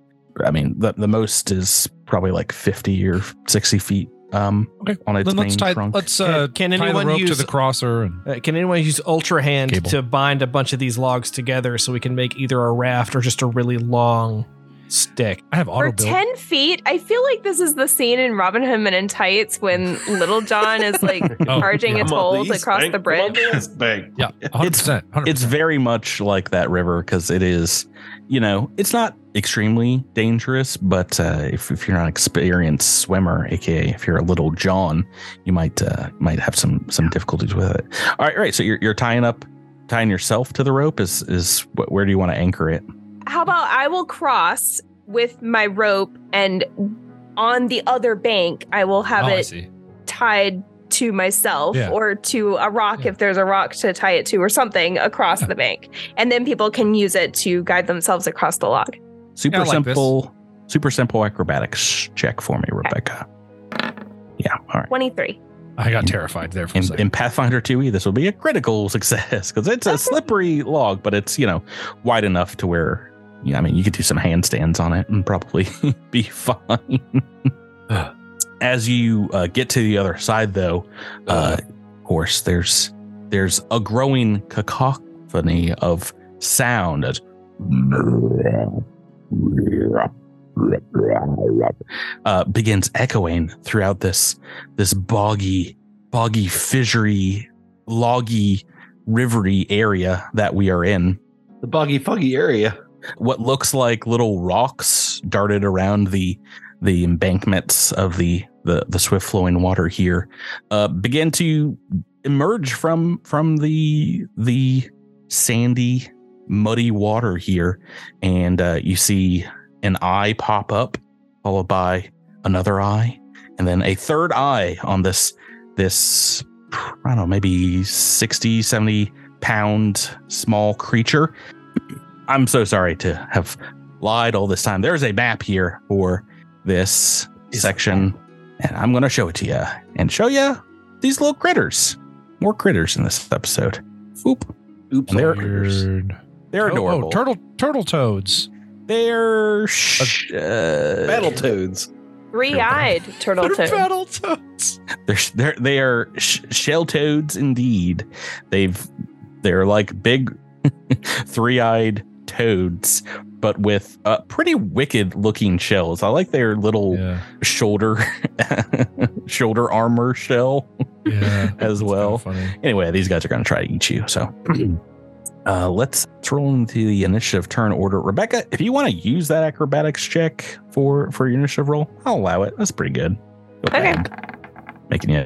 I mean, the the most is probably like fifty or sixty feet. Um, Okay, on its Then let's main tie. trunk. Let's uh, Can- can tie anyone the rope use- to the crosser and Uh, can anyone use Ultra Hand Cable. to bind a bunch of these logs together so we can make either a raft or just a really long stick? I have For auto build. ten feet, I feel like this is the scene in Robin Hood Men in Tights when Little John is like Oh, charging yeah. its Come on, hold across bank, the bridge. west bank. Yeah, hundred percent. it's very much like that river because it is you know it's not extremely dangerous but uh, if, if you're not an experienced swimmer aka if you're a little john you might uh, might have some some difficulties with it all right all right so you're, you're tying up tying yourself to the rope is is wh- where do you want to anchor it How about I will cross with my rope and on the other bank I will have oh, it tied to myself Yeah. or to a rock Yeah. if there's a rock to tie it to or something across Yeah. the bank. And then people can use it to guide themselves across the log. super Yeah, I like this. simple super simple acrobatics check for me rebecca yeah all right 23. I got terrified there for a in, second. in Pathfinder 2e, this will be a critical success because it's a slippery log, but it's, you know, wide enough to where, yeah, I mean, you could do some handstands on it and probably be fine. As you uh, get to the other side, though, uh, of course, there's there's a growing cacophony of sound as uh, begins echoing throughout this this boggy, boggy, fissury, loggy, rivery area that we are in. The boggy, foggy area. What looks like little rocks darted around the the embankments of the the, the swift flowing water here uh, begin to emerge from from the the sandy muddy water here. And uh, you see an eye pop up followed by another eye and then a third eye on this this i don't know maybe 60 70 pound small creature i'm so sorry to have lied all this time there's a map here for this section and i'm going to show it to you and show you these little critters more critters in this episode Oop. Oops. And they're- Weird. they're Oh, adorable Oh, turtle turtle toads. they're sh- uh, Battle toads. Three-eyed turtle They're toad. battle toads. They're they're they are sh- shell toads indeed. They've they're like big three-eyed toads, but with uh, pretty wicked looking shells. I like their little Yeah. shoulder shoulder armor shell. Yeah. As well. kinda. Anyway, these guys are going to try to eat you. So. Uh, let's let's roll into the initiative turn order. Rebecca, if you want to use that acrobatics check for for your initiative roll, I'll allow it. That's pretty good. Go Okay. ahead. Making you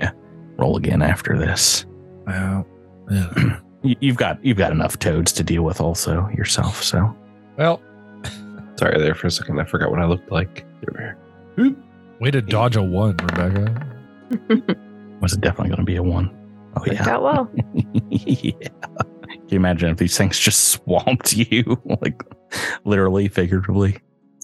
roll again after this. Well, yeah. You, you've got you've got enough toads to deal with also yourself. So well, Sorry there for a second. I forgot what I looked like. There we are. Way to dodge a one, Rebecca. Was it definitely going to be a one? Oh Worked yeah. out well. yeah. Can you imagine if these things just swamped you, like literally, figuratively?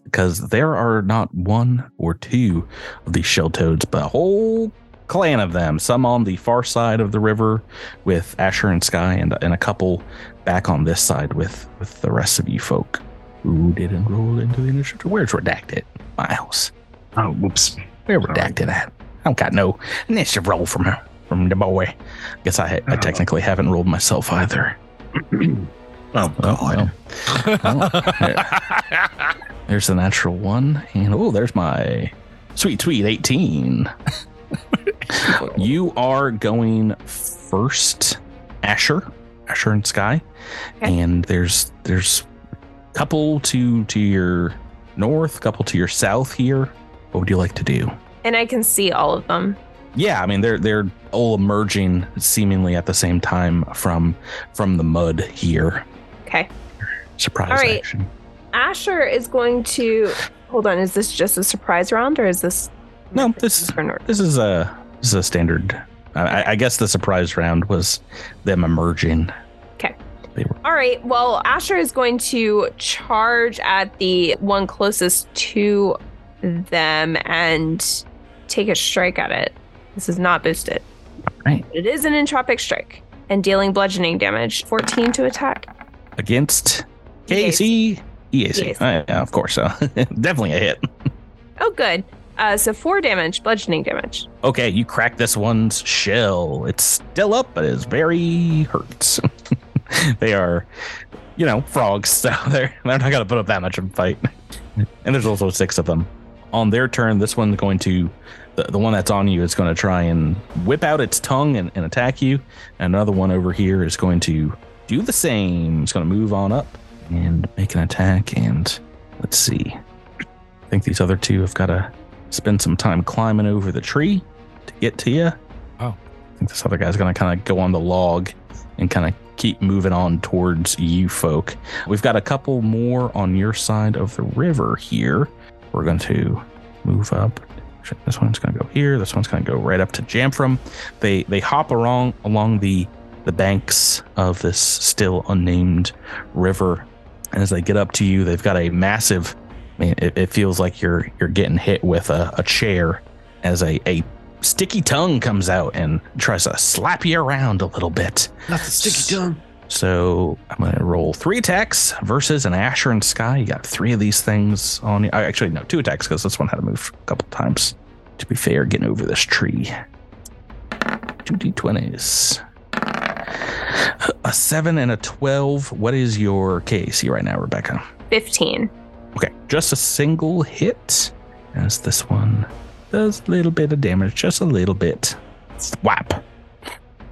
Because there are not one or two of these shell toads, but a whole clan of them. Some on the far side of the river with Asher and Sky, and, and a couple back on this side with with the rest of you folk who didn't roll into the initiative. Where's redacted? Miles. Oh, whoops. Where redacted at? I don't got no initiative roll from her, from the boy. Guess I, I Oh. technically haven't rolled myself either. Oh, Oh, well. Well, there's the natural one. And oh, there's my sweet, sweet 18. you are going first, Asher, Asher and Sky. Okay. And there's there's a couple to to your north, couple to your south here. What would you like to do? And I can see all of them. Yeah, I mean they're they're all emerging seemingly at the same time from from the mud here. Okay. Surprise All right. action. Asher is going to hold on. Is this just a surprise round or is this No, this this is a this is a standard. I, I guess the surprise round was them emerging. Okay. All right. Well, Asher is going to charge at the one closest to them and take a strike at it. This is not boosted. Right. It is an entropic strike and dealing bludgeoning damage. 14 to attack. against KC EAC. EAC. Uh, yeah, of course. So definitely a hit. Oh, good. Uh, so four damage, bludgeoning damage. Okay, you crack this one's shell. It's still up, but it's very hurt. they are, you know, frogs, so they're they're not gonna put up that much of a fight. and there's also six of them. On their turn, this one's going to the, the one that's on you is going to try and whip out its tongue and, and attack you. And another one over here is going to do the same. It's going to move on up and make an attack. And let's see. I think these other two have got to spend some time climbing over the tree to get to you. Oh. I think this other guy's going to kind of go on the log and kind of keep moving on towards you folk. We've got a couple more on your side of the river here. We're going to move up. This one's going to go here. This one's going to go right up to Jamfram. They they hop along along the the banks of this still unnamed river, and as they get up to you, they've got a massive. I mean, it, it feels like you're you're getting hit with a, a chair as a, a sticky tongue comes out and tries to slap you around a little bit. Not the sticky tongue. So I'm going to roll three attacks versus an Asher and Sky. You got three of these things on you. I Actually, no, two attacks because this one had to move a couple times. To be fair, getting over this tree. Two d20s. A seven and a 12. What is your KAC right now, Rebecca? 15. Okay, just a single hit. As this one does a little bit of damage, just a little bit. Swap.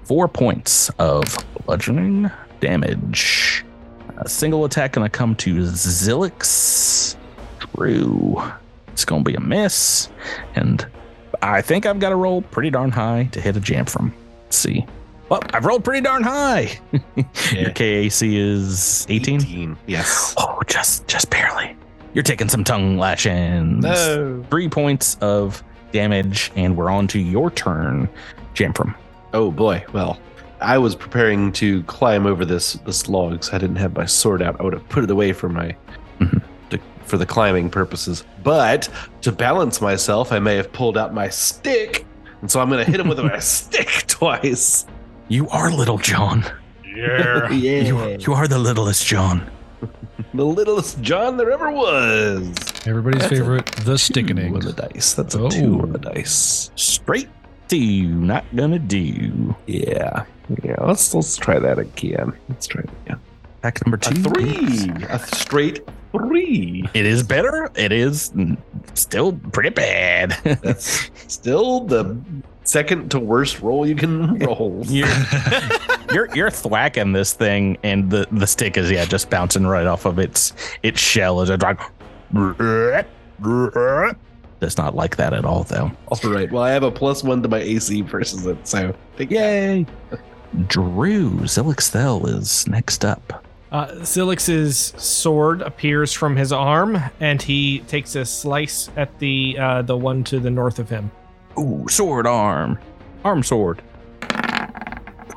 Four points of bludgeoning damage. A single attack gonna come to Zilix. True. It's gonna be a miss. And I think I've got to roll pretty darn high to hit a Jamfram. Let's see. Well, I've rolled pretty darn high. Your KAC is 18? 18. Yes. Oh, just just barely. You're taking some tongue lashings. No. Three points of damage, and we're on to your turn, Jamfram. Oh boy. Well, I was preparing to climb over this this log, so I didn't have my sword out. I would have put it away for my Mhm. to, for the climbing purposes. But to balance myself, I may have pulled out my stick, and so I'm going to hit him with my stick twice. You are little John. Yeah. You, you are the littlest John. The littlest John there ever was. Everybody's That's favorite, the Two stickening. on the dice. That's a Oh. two on the dice. Straight to not gonna do. Yeah. Yeah. Let's let's try that again. Let's try it again. Pack number A two. three. A straight three. It is better. It is still pretty bad. That's still the second to worst roll you can roll. you're, you're you're thwacking this thing, and the the stick is yeah just bouncing right off of its its shell as it's like. Does not like that at all, though. All right. Well, I have a plus one to my AC versus it, so Yay! Drew Zilixthel is next up. Uh, Zilix's sword appears from his arm, and he takes a slice at the uh, the one to the north of him. Ooh, sword arm. Arm sword.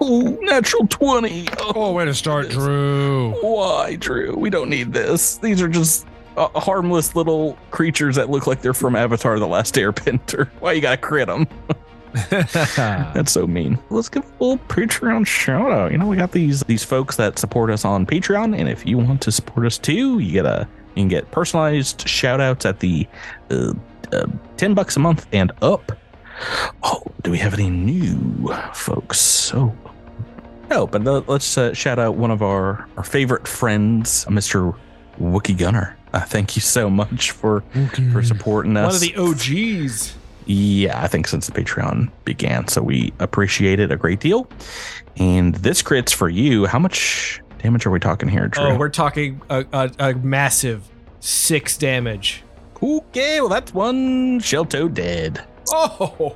Ooh, natural 20. Oh, Oh, way to start, Drew. why, Drew? We don't need this. These are just uh, harmless little creatures that look like they're from Avatar The Last Airbender. Why you gotta crit them? That's so mean. Let's give a little Patreon shout out. You know, we got these these folks that support us on Patreon, and if you want to support us too, you get a you can get personalized shout outs at the uh, uh, ten bucks a month and up. Oh, do we have any new folks? Oh, no, but uh, let's uh, shout out one of our our favorite friends, Mr. Wookie Gunner. Uh, thank you so much for for supporting us. One of the OGs. Yeah, I think since the Patreon began. So we appreciate it a great deal. And this crit's for you. How much damage are we talking here, Drew? Oh, we're talking a, a, a massive six damage. okay, well, that's one shell toe dead. Oh,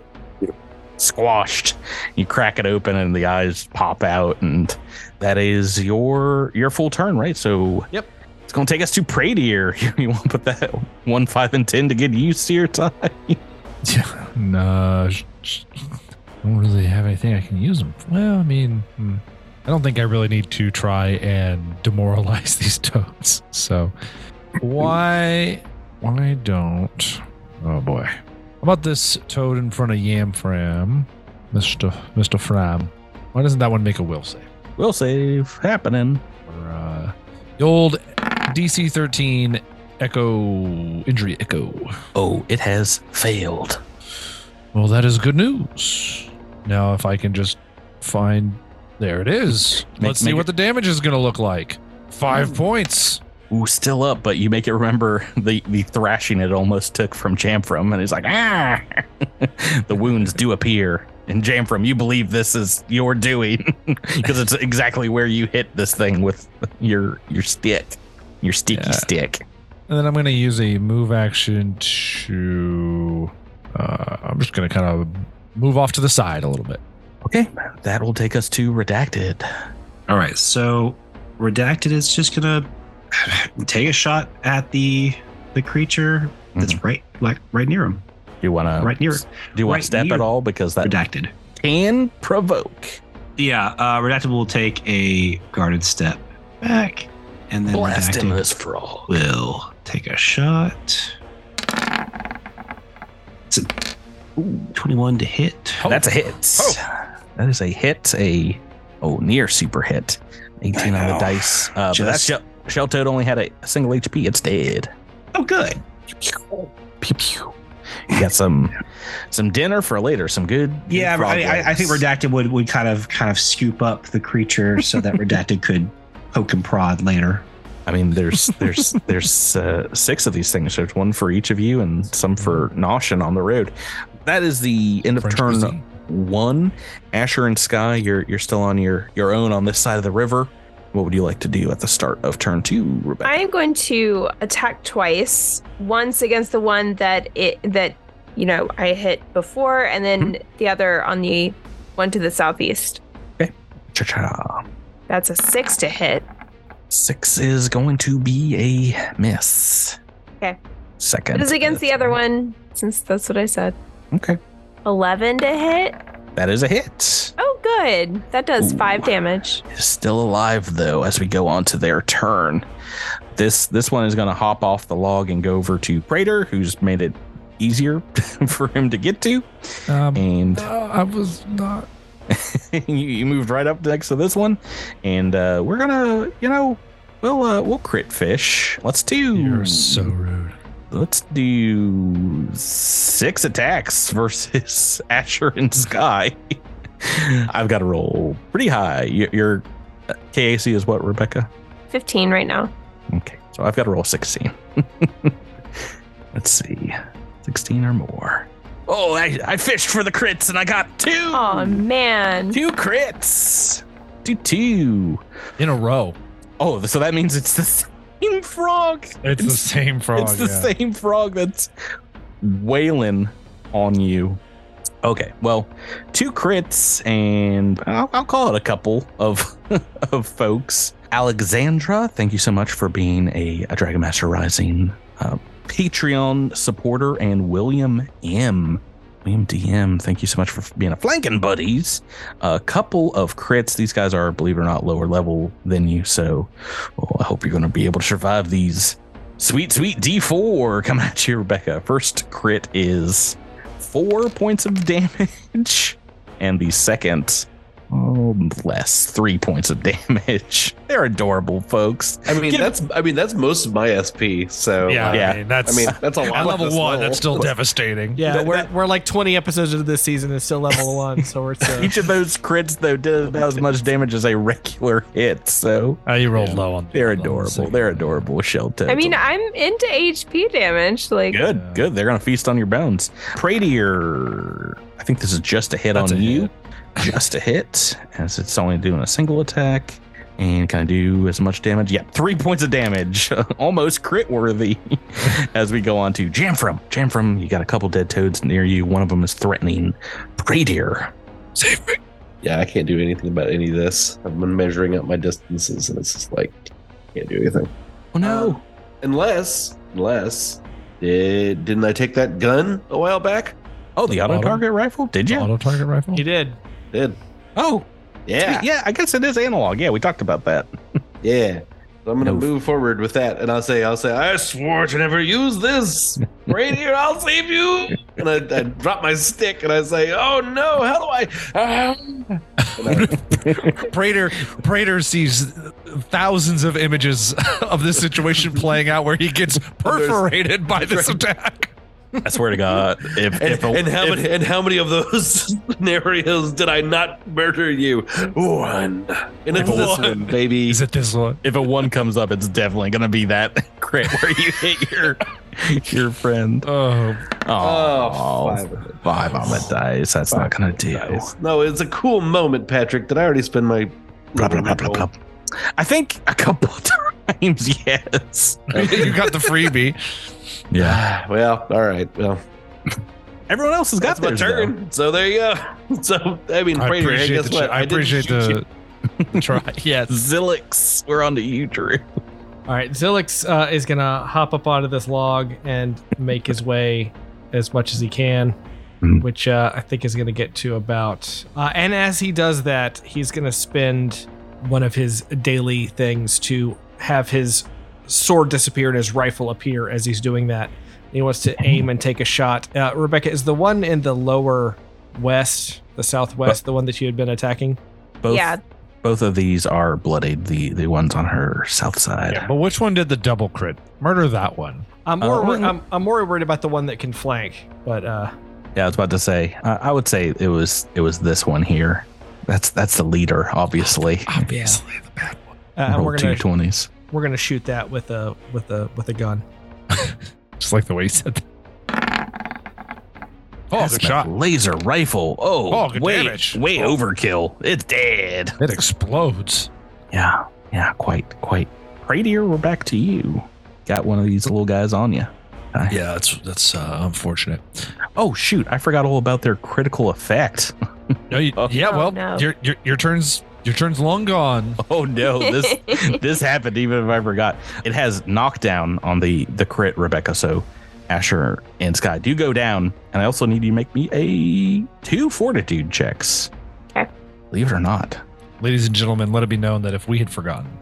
Squashed. You crack it open and the eyes pop out, and that is your your full turn, right? So Yep. It's gonna take us to Pradier. You want to put that one, five, and ten to get used to your time? Yeah, no, sh- sh- don't really have anything I can use them. For. Well, I mean, hmm, I don't think I really need to try and demoralize these toads. So why, why don't? Oh boy, how about this toad in front of Jamfram, Mister Mister Fram? Why doesn't that one make a will save? Will save happening. Or uh, the old DC thirteen Echo injury Echo. Oh, it has failed. Well, that is good news. Now, if I can just find. There it is. Make- Let's see make what the damage is going to look like. Five points. Ooh, still up, but you make it remember the, the thrashing it almost took from Jamfram, and he's like, ah! the wounds do appear. And Jamfram, you believe this is your doing because it's exactly where you hit this thing with your your stick, your sticky Yeah. stick. And then I'm going to use a move action to. Uh, I'm just going to kind of move off to the side a little bit. Okay, that will take us to redacted. All right, so redacted is just gonna take a shot at the the creature that's right like right near him. Do you want to Right near Do you want right to step at all because that redacted. can provoke? Yeah, uh, redacted will take a guarded step back, and then Blast him redacted this frog. will take a shot. It's a ooh, 21 to hit. That's a hit. That is a hit. A oh near super hit. 18 on the dice. Uh, but that's Shell, Shell Toad only had a single HP. It's dead. Oh, good. Pew pew. You got some some dinner for later. Some good. good Yeah, frog I, I, I think redacted would would kind of kind of scoop up the creature so that redacted could poke and prod later. I mean, there's there's there's uh, six of these things. There's one for each of you, and some for Noshin on the road. That is the end of French turn cuisine. one. Asher and Sky, you're you're still on your your own on this side of the river. What would you like to do at the start of turn two, Rebecca? I am going to attack twice. Once against the one that it that you know I hit before, and then mm-hmm. the other on the one to the southeast. Okay. Cha-cha. That's a six to hit. Six is going to be a miss. Okay. Second. It is against the other one, since that's what I said. Okay. Eleven to hit. That is a hit. Oh, good. That does Ooh. five damage. Is still alive though as we go on to their turn. This this one is going to hop off the log and go over to Pradier, who's made it easier for him to get to, Um, and uh, I was not. you, you moved right up next to this one, and uh, we're gonna, you know, we'll uh, we'll crit fish. Let's do. You're so rude. Let's do six attacks versus Asher and Sky. I've got to roll pretty high. Your, your uh, KAC is what, Rebecca? Fifteen right now. Okay, so I've got to roll 16. Let's see, 16 or more. Oh, I, I fished for the crits and I got two. Oh man. Two crits. Two, two. In a row. Oh, so that means it's the same frog. It's, the same frog. It's the yeah. same frog that's wailing on you. Okay, well, two crits and I'll, I'll call it a couple of of folks Alexandra, thank you so much for being a, a Dragon Master Rising uh, Patreon supporter, and William M. William DM, thank you so much for being a flanking buddies. A couple of crits. These guys are, believe it or not, lower level than you. So well, I hope you're going to be able to survive these sweet, sweet D4 coming at you, Rebecca. First crit is four points of damage, and the second Oh, less three points of damage. They're adorable, folks. I mean, Get- that's I mean that's most of my SP. So Yeah, Yeah. I mean, that's I mean that's a lot. at level this one. That's still devastating. Yeah, That- we're, that- we're like 20 episodes into this season and still level one, so it's uh, Each of those crits, though, did about as much damage as a regular hit. So Uh, you rolled Yeah. low on. they're on the adorable. second They're one. adorable, Shelton. I mean, I'm into HP damage. Like, good, Yeah. good. They're gonna feast on your bones. Pradier, I think this is just a hit That's on a you. hit. Just a hit, as it's only doing a single attack. And can I do as much damage? Yeah, three points of damage. Almost crit worthy. as we go on to Jamfram. Jamfram, you got a couple dead toads near you. One of them is threatening Pradier. Save me. Yeah, I can't do anything about any of this. I've been measuring up my distances, and it's just like can't do anything. Oh no. Uh, unless, unless, did didn't I take that gun a while back? oh, the auto auto- target rifle? Did you? Auto target rifle. he did. Did Oh, yeah, yeah. I guess it is analog. Yeah, we talked about that. yeah. So I'm gonna No. move forward with that, and I'll say, I'll say, I swore to never use this. Right here, I'll save you. And I, I drop my stick, and I say, Oh no, how do I? Ah. I- Pradier Pradier sees thousands of images of this situation playing out where he gets perforated by this attack. I swear to God, if and, if, a, and how if- many and how many of those scenarios did I not murder you? One. And it's this One. one, baby. Is it this one? if a one comes up, it's definitely gonna be that crit where you hit your your friend. Oh, Oh, oh five of it. five on the dice. That's not gonna do. Nice. No, it's a cool moment, Patrick. Did I already spend my Blah, blah, blah, blah, blah. I think a couple times, yes. you got the freebie. Yeah. Well, all right. Well, Everyone else has got that's my theirs, turn. So there you go. So I mean, I Pradier, hey, appreciate guess the. what? I didn't appreciate shoot the try. Yes. though. Zilix, we're on to you, Drew. All right, Zilix uh, is gonna hop up onto this log and make his way as much as he can, Mhm. which uh, I think is gonna get to about. Uh, and as he does that, he's gonna spend one of his daily things to have his sword disappear and his rifle appear as he's doing that. He wants to aim and take a shot. Uh, Rebecca, is the one in the lower west, the southwest, the one that you had been attacking? Both, Yeah. both of these are bloodied. The the ones on her south side. Yeah, but which one did the double crit? Murder that one. I'm more, Uh, wor- I'm, I'm more worried about the one that can flank, but uh, Yeah, I was about to say. I, I would say it was it was this one here. That's that's the leader, obviously. Obviously, the bad one. Uh, and Roll we're gonna twenties. we're gonna shoot that with a with a with a gun. Just like the way he said. That. Oh, good shot. Laser rifle. Oh, Oh, good way, damage. way Oh. overkill. It's dead. It explodes. Yeah, yeah, quite, quite. Pradier, we're back to you. Got one of these little guys on you. Yeah, that's that's uh, unfortunate. Oh shoot, I forgot all about their critical effect. No, you, Oh. yeah, Oh, well, no. your, your your turn's your turn's long gone. Oh no, this this happened even if I forgot. It has knockdown on the the crit, Rebecca. So Asher and Sky do go down, and I also need you to make me a two fortitude checks. Okay. Believe it or not, Ladies and gentlemen, let it be known that if we had forgotten,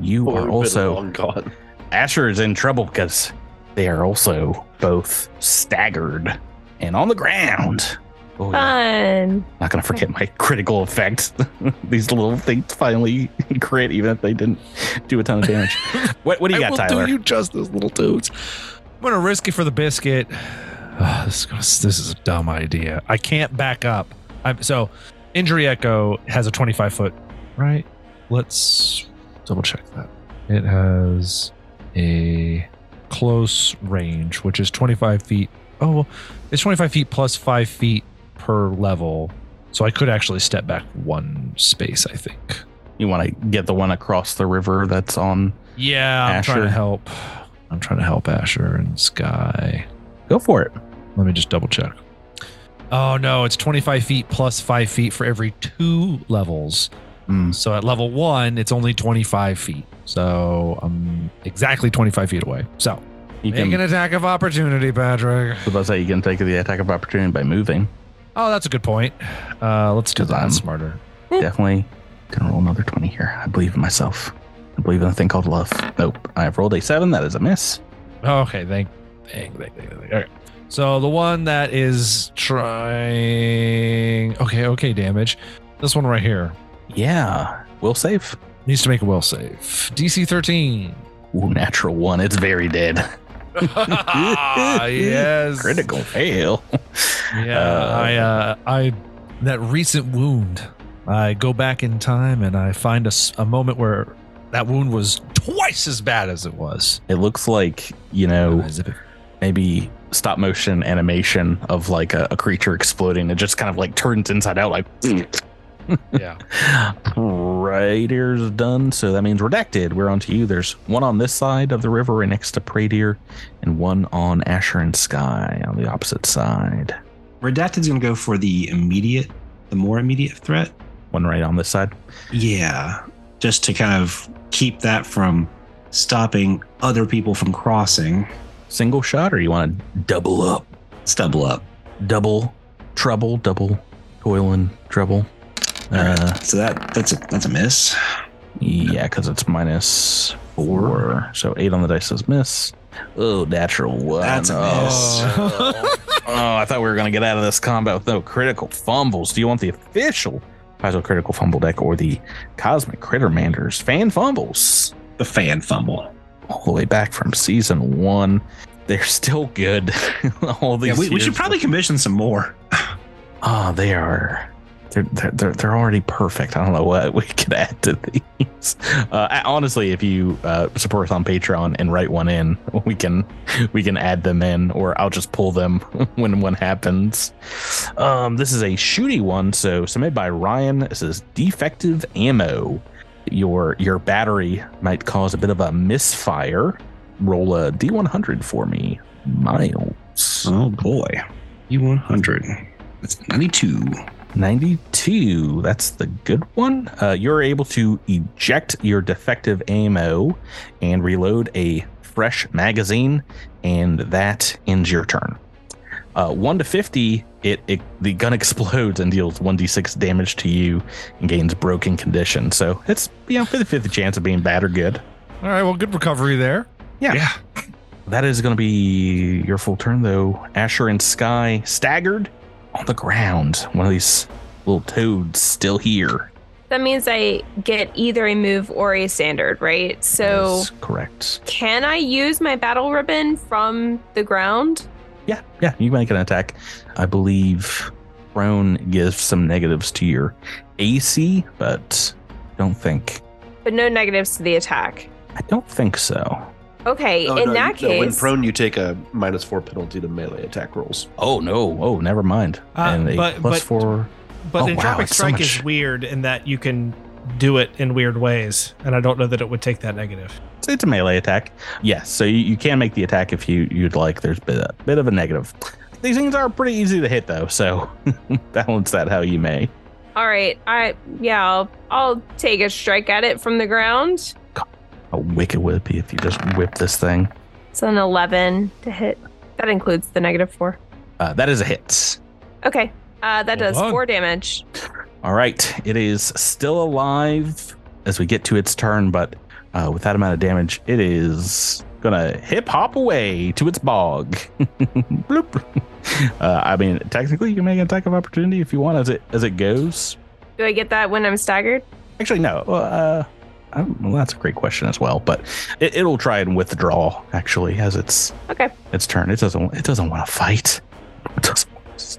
you Or are also long gone. Asher is in trouble because they are also both staggered and on the ground. Oh, yeah. Not gonna forget my critical effect. These little things finally crit, even if they didn't do a ton of damage. what What do you I got, will Tyler? do you justice, little dudes. I'm gonna risk it for the biscuit. Ah, this is gonna, this is a dumb idea. I can't back up. I'm so injury echo has a 25 foot right. Let's double check that. It has a close range, which is 25 feet. Oh, it's 25 feet plus five feet per level. So I could actually step back one space, I think. You want to get the one across the river that's on? Yeah, I'm trying to help. I'm trying to help Asher and Sky. Go for it. Let me just double check. Oh no, it's 25 feet plus five feet for every two levels. Mm. So at level one, it's only 25 feet. So I'm exactly 25 feet away. So You make can, an attack of opportunity, Patrick. I was about to say you can take the attack of opportunity by moving. Oh, that's a good point. Uh, let's do that I'm- smarter. Definitely gonna roll another 20 here. I believe in myself. I believe in a thing called love. Nope. I have rolled a seven. That is a miss. Okay, thank, thank, thank, thank, thank. Okay. So the one that is trying. Okay, okay, damage. This one right here Yeah. Will save. needs to make a will save. DC 13. Ooh, natural one. It's very dead. yes. Critical fail. Yeah, Uh, I, uh, I, that recent wound. I go back in time and I find a, a moment where that wound was twice as bad as it was. It looks like, you know, I zip it. maybe stop motion animation of like a, a creature exploding. It just kind of like turns inside out like Yeah. Pradier's done, so that means redacted. We're on to you. There's one on this side of the river right next to Pradier, and one on Asher and Sky on the opposite side. Redacted's going to go for the immediate, the more immediate threat. One right on this side. Yeah, just to kind of keep that from stopping other people from crossing. Single shot, or you want to double up? Stubble up. Double trouble, double toil and trouble. Uh, so that that's a that's a miss. yeah, because it's minus four. So eight on the dice says miss. Oh, natural one. That's a Oh. miss. Oh, I thought we were going to get out of this combat with no critical fumbles. Do you want the official Paizo critical fumble deck or the Cosmic Crittermanders fan fumbles? The fan fumble. All the way back from season one. They're still good. All these Yeah, we, we should probably commission some more. Oh, they are. They're, they're, they're, already perfect. I don't know what we could add to these. Uh, honestly, if you uh, support us on Patreon and write one in, we can we can add them in, or I'll just pull them when one happens. Um, this is a shooty one, so submitted by Ryan. This is defective ammo. Your your battery might cause a bit of a misfire. Roll a D100 for me, Miles. Oh boy, U100. That's 92. 92. That's the good one. Uh, you're able to eject your defective ammo and reload a fresh magazine, and that ends your turn. Uh, 1 to 50, it, it the gun explodes and deals 1d6 damage to you and gains broken condition. So it's you know 50 50 chance of being bad or good. All right. Well, good recovery there. Yeah. That is going to be your full turn, though. Asher and Sky staggered on the ground. One of these little toads still here. That means I get either a move or a standard, right? So That's correct. can I use my battle ribbon from the ground? Yeah, yeah, you make an attack. I believe prone gives some negatives to your AC, but don't think. But no negatives to the attack. I don't think so. Okay, Oh, in no, that you- no, when prone, you take a minus four penalty to melee attack rolls. Oh no! Oh, never mind. Uh, and a but- plus but- four. But Oh, the wow, entropic it's so strike much- is weird in that you can do it in weird ways, and I don't know that it would take that negative. It's, it's a melee attack. Yes, so you, you can make the attack if you you'd like. There's a bit, a bit of a negative. These things are pretty easy to hit though, so balance that how you may. all right, I yeah, I'll I'll take a strike at it from the ground. How wicked would it be if you just whip this thing? It's an eleven to hit. That includes the negative four. Uh, that is a hit. Okay, uh, that Well does done. four damage. All right, it is still alive as we get to its turn, but uh, with that amount of damage, it is gonna hip hop away to its bog. Bloop. Uh, I mean, technically, you can make an attack of opportunity if you want as it as it goes. Do I get that when I'm staggered? Actually, no. Uh, I, Oh, well, that's a great question as well, but it, it'll try and withdraw actually as its Okay. its turn. It doesn't. It doesn't want to fight. It doesn't want to fight.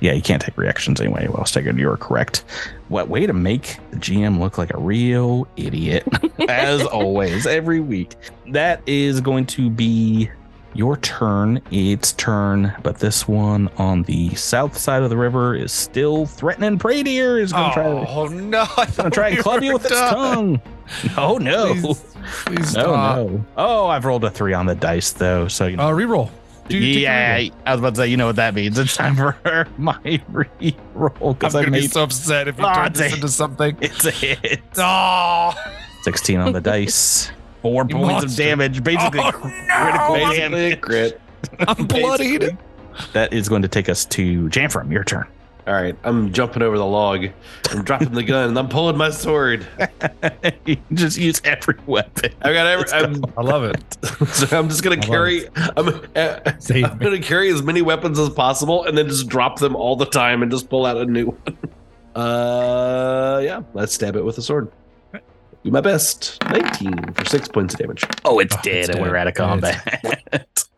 Yeah, you can't take reactions anyway. Well, staggered, you're correct. What way to make the GM look like a real idiot, as always, every week. That is going to be your turn. Its turn, but this one on the south side of the river is still threatening. Pradier is going to try Oh no! It's gonna try and club you with its tongue. Oh no. Please, please No, stop. no. Oh, I've rolled a three on the dice though. So you know, Uh, reroll. Do you yeah, I was about to say, you know what that means. It's time for my re-roll I'm gonna be made so upset if you Ah, turn this dang. into something. it's a hit. Oh, 16 on the dice. Four You points of damage. Basically, Oh, critical Basically a damage. crit. I'm bloodied. That is going to take us to Jamfram. Your turn. All right, I'm jumping over the log. I'm dropping the gun and I'm pulling my sword. you just use every weapon. I got every. I'm, I love it. so I'm just gonna love carry. I'm, uh, I'm gonna carry as many weapons as possible and then just drop them all the time and just pull out a new one. Uh, yeah, let's stab it with a sword. Do my best. 19 for six points of damage. Oh, it's Oh, dead, it's and we're dead. out of combat.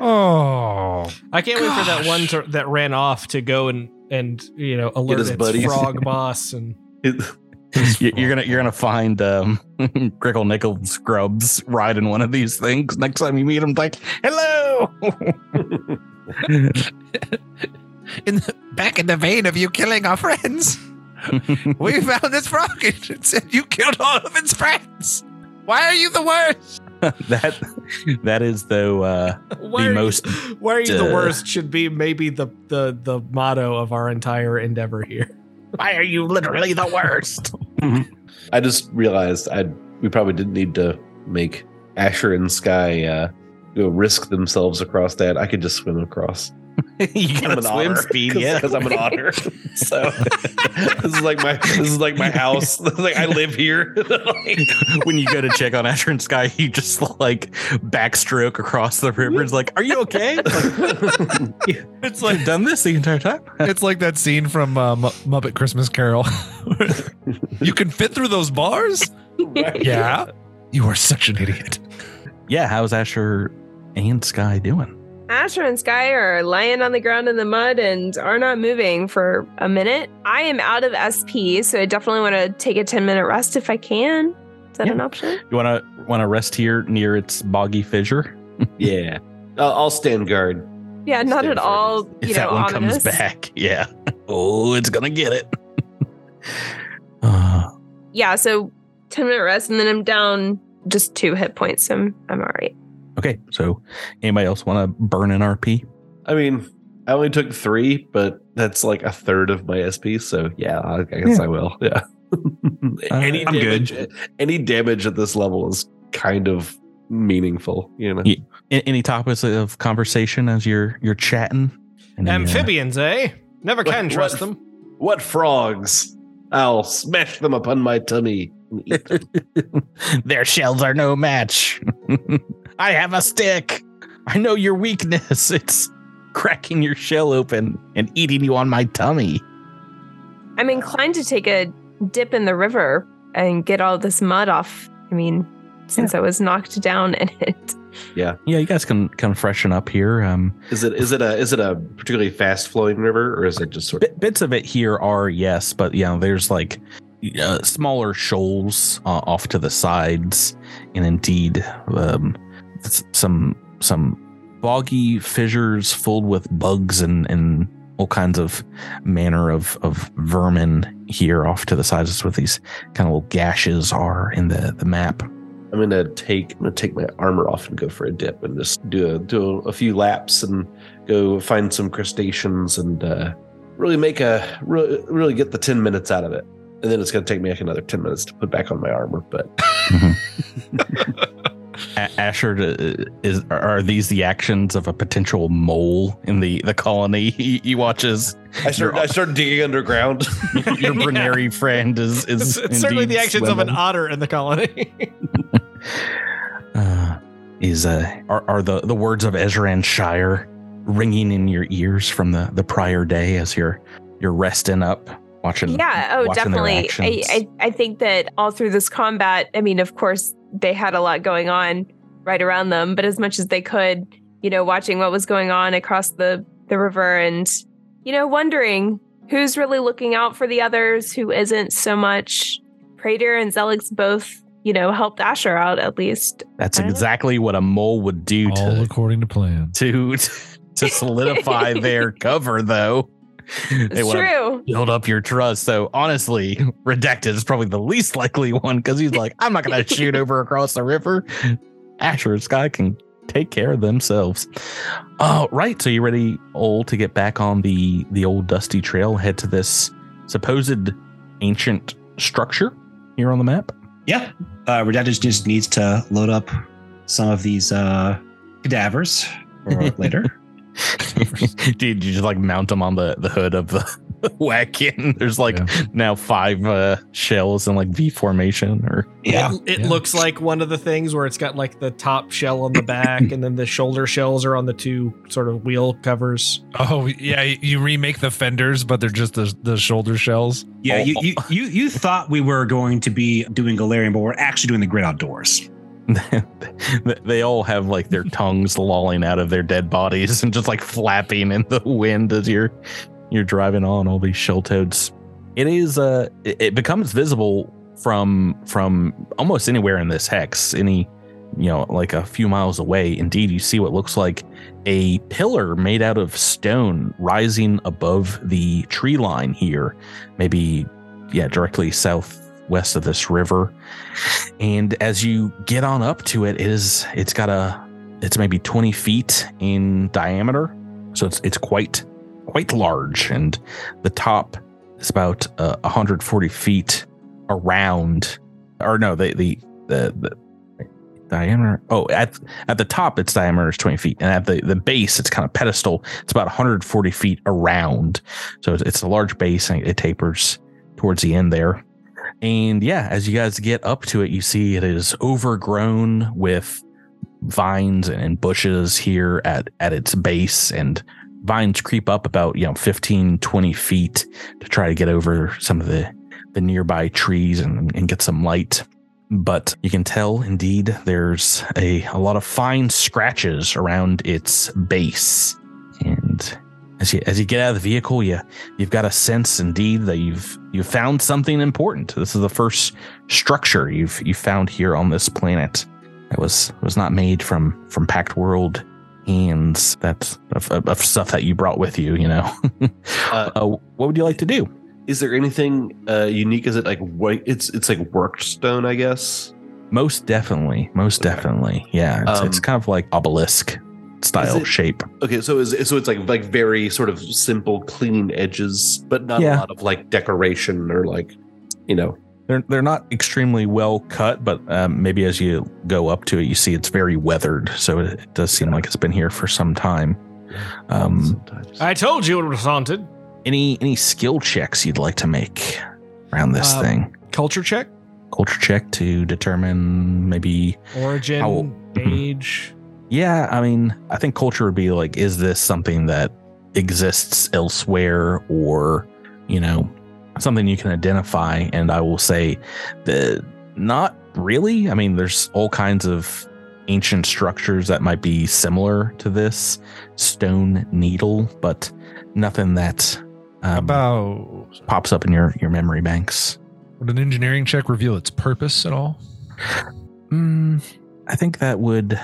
Oh, I can't wait for that one to, that ran off to go and and you know alert his its buddies. frog boss and You- you're gonna you're gonna find um, Grickle Nickel Scrubs riding one of these things next time you meet him. Like, hello. in the, back in the vein of you killing our friends, we found this frog and it said you killed all of its friends. Why are you the worst? that that is though uh, the most why are you the uh, worst should be maybe the the the motto of our entire endeavor here. why are you literally the worst? I just realized I we probably didn't need to make Asher and Sky uh, go risk themselves across that. I could just swim across. You got a swim speed, yeah. because I'm an otter. so this is like my this is like my house. like I live here. Like, when you go to check on Asher and Sky, you just like backstroke across the river. It's like, are you okay? It's like, It's I've done this the entire time. it's like that scene from uh, Mu- Muppet Christmas Carol. you can fit through those bars? Yeah. You are such an idiot. Yeah, how's Asher and Sky doing? Asher and Sky are lying on the ground in the mud and are not moving for a minute. I am out of SP, so I definitely want to take a 10 minute rest if I can. Is that Yeah. an option? You wanna wanna rest here near its boggy fissure? yeah, I'll, I'll stand guard. Yeah, not Stay at for all. If You that one ominous. comes back, yeah. Oh, it's gonna get it. Uh, Yeah, so 10 minute rest, and then I'm down just two hit points. So I'm, I'm all right. Okay, so anybody else want to burn an RP? I mean, I only took three, but that's like a third of my SP. So yeah, I, I guess Yeah. I will. Yeah. any I'm good. damage, any damage at this level is kind of meaningful. You know. Yeah. Any topics of conversation as you're you're chatting? Any, uh, Amphibians, eh? Never can What- trust what- them. What frogs? I'll smash them upon my tummy. and eat them. Their shells are no match. I have a stick. I know your weakness. It's cracking your shell open and eating you on my tummy. I'm inclined to take a dip in the river and get all this mud off. I mean, since I was knocked down in it. Yeah, yeah. you guys can can freshen up here. Um, is it is it a is it a particularly fast flowing river or is it just sort of bit, bits of it here are yes, but yeah, there's like uh, smaller shoals uh, off to the sides, and indeed um, s- some some boggy fissures filled with bugs and and all kinds of manner of of vermin here off to the sides. That's what these kind of little gashes are in the the map. I'm gonna take I'm gonna take my armor off and go for a dip and just do a do a, few laps and go find some crustaceans and uh, really make a really really get the ten minutes out of it. And then it's gonna take me like another ten minutes to put back on my armor. But A- Asher, uh, is are these the actions of a potential mole in the the colony? He, he watches I start I start digging underground. your Bruneri friend is is It's, it's certainly the actions of an otter in the colony. Uh, is uh are, are the the words of Ezran Shire ringing in your ears from the the prior day as you're you're resting up watching? Yeah, oh, watching definitely. I. I, I think that all through this combat, I mean, of course, they had a lot going on right around them, but as much as they could, you know, watching what was going on across the, the river and, you know, wondering who's really looking out for the others, who isn't so much. Pradier and Zilix both, you know, helped Asher out at least. That's I don't know. exactly what a mole would do All to according to plan. to to solidify their cover, though. They It's wanna true. build up your trust. So honestly, redacted is probably the least likely one because he's like, I'm not gonna shoot over across the river. Asher and Sky can take care of themselves. Uh, right. So you ready, old, to get back on the the old dusty trail, head to this supposed ancient structure here on the map? Yeah. Uh, Redacted just needs to load up some of these uh, cadavers for later. Did you just like mount them on the, the hood of the wagon? There's like Yeah. now five uh, shells in like V formation or Yeah. It, it Yeah. looks like one of the things where it's got like the top shell on the back and then the shoulder shells are on the two sort of wheel covers. Oh yeah, you remake the fenders, but they're just the the shoulder shells. Yeah, you, you you you thought we were going to be doing Galarian, but we're actually doing the Great Outdoors. they all have like their tongues lolling out of their dead bodies and just like flapping in the wind as you're you're driving on all these shell toads. It is uh it, it becomes visible from from almost anywhere in this hex. Any you know, like a few miles away. Indeed, you see what looks like a pillar made out of stone rising above the tree line here. Maybe yeah, directly southwest of this river. And as you get on up to it, it is it's got a it's maybe 20 feet in diameter. So it's it's quite quite large. And the top is about uh, 140 feet around or no, the the the, the diameter oh at at the top its diameter is 20 feet and at the the base it's kind of pedestal it's about 140 feet around so it's, it's a large base and it tapers towards the end there and yeah, as you guys get up to it, you see it is overgrown with vines and bushes here at, at its base. And vines creep up about, you know, 15, 20 feet to try to get over some of the, the nearby trees and, and get some light. But you can tell indeed there's a, a lot of fine scratches around its base. And as you as you get out of the vehicle, you you've got a sense indeed that you've you've found something important. This is the first structure you've you found here on this planet that was was not made from from Pact World hands that of, of, stuff that you brought with you. You know, Uh, uh, what would you like to do? Is there anything uh, unique? Is it like white? It's it's like worked stone, I guess. Most definitely, most Okay. definitely, yeah. It's, it's Um, kind of like obelisk style it- shape. Okay, so is so it's like like very sort of simple, clean edges, but not Yeah. a lot of like decoration or like, you know. They're they're not extremely well cut, but um, maybe as you go up to it, you see it's very weathered. So it, it does seem like it's been here for some time. Um, sometimes. I told you it was haunted. any any skill checks you'd like to make around this Um, thing? Culture check, Culture check to determine maybe. origin, How- age. Yeah, I mean, I think culture would be like, is this something that exists elsewhere, or you know, something you can identify? And I will say that not really. I mean, there's all kinds of ancient structures that might be similar to this stone needle, but nothing that um, About pops up in your your memory banks. would an engineering check reveal its purpose at all? Mm, I think that would.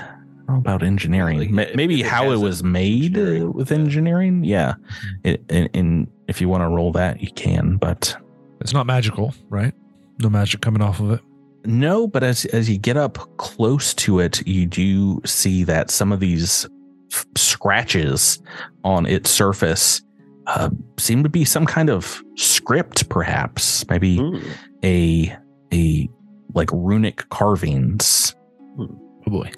I know about engineering. Like, Ma- Maybe it how it was made uh, engineering, with engineering. Yeah, it, and, and if you want to roll that, you can. But It's not magical, right? No magic coming off of it. no. But as as you get up close to it, you do see that some of these f- scratches on its surface uh, seem to be some kind of script, perhaps. Maybe Hmm. a a like runic carvings. Hmm. Oh boy.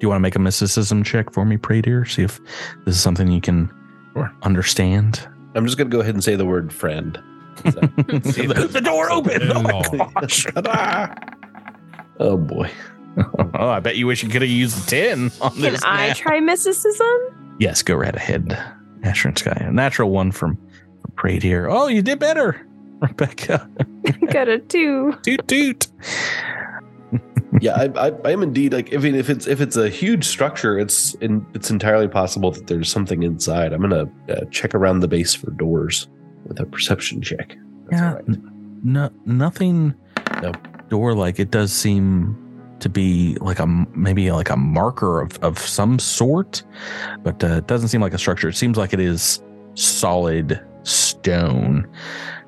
Do you want to make a mysticism check for me, Pradier? See if this is something you can Sure. understand. I'm just gonna go ahead and say the word friend. Is that- the, the door opened. Oh my gosh. oh boy. oh, I bet you wish you could have used 10 on Can this. I map. try mysticism? Yes, go right ahead. Asher and Sky. A natural one from, from Pradier. Oh, you did better, Rebecca. Got a two. toot toot. Yeah, I, I, I am indeed like. I mean, if it's if it's a huge structure, it's in, it's entirely possible that there's something inside. I'm gonna uh, check around the base for doors with a perception check. That's Yeah, all right. n- no, nothing. No. door like it does seem to be like a maybe like a marker of of some sort, but uh, it doesn't seem like a structure. It seems like it is solid stone.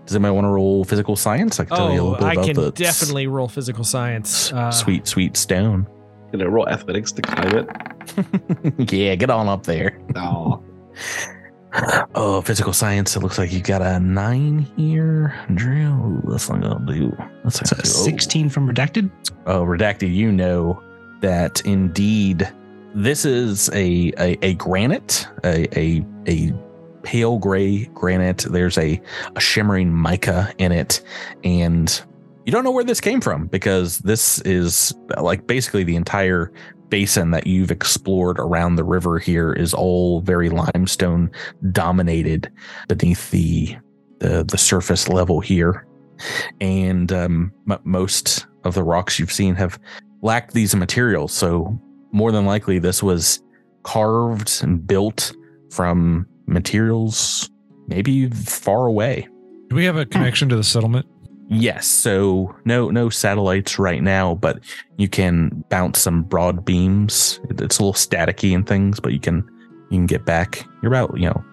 Does anybody want to roll physical science? I can tell you a Oh, little bit I about that. I can definitely roll physical science. Uh, sweet sweet stone. Can I roll athletics to climb it? yeah, get on up there. Oh, Oh, physical science. It looks like you got a nine here. Drill. That's not gonna do. That's not So gonna do. Oh. 16 from redacted. Oh, redacted. You know that indeed this is a a, a granite, a, a a pale gray granite. There's a a shimmering mica in it, and you don't know where this came from because this is like basically the entire basin that you've explored around the river here is all very limestone dominated beneath the the, the surface level here. And um, m- most of the rocks you've seen have lacked these materials. So more than likely this was carved and built from materials maybe far away Do we have a connection to the settlement? Yes, so no no satellites right now, but you can bounce some broad beams. It's a little staticky and things, but you can you can get back. You're about, you know,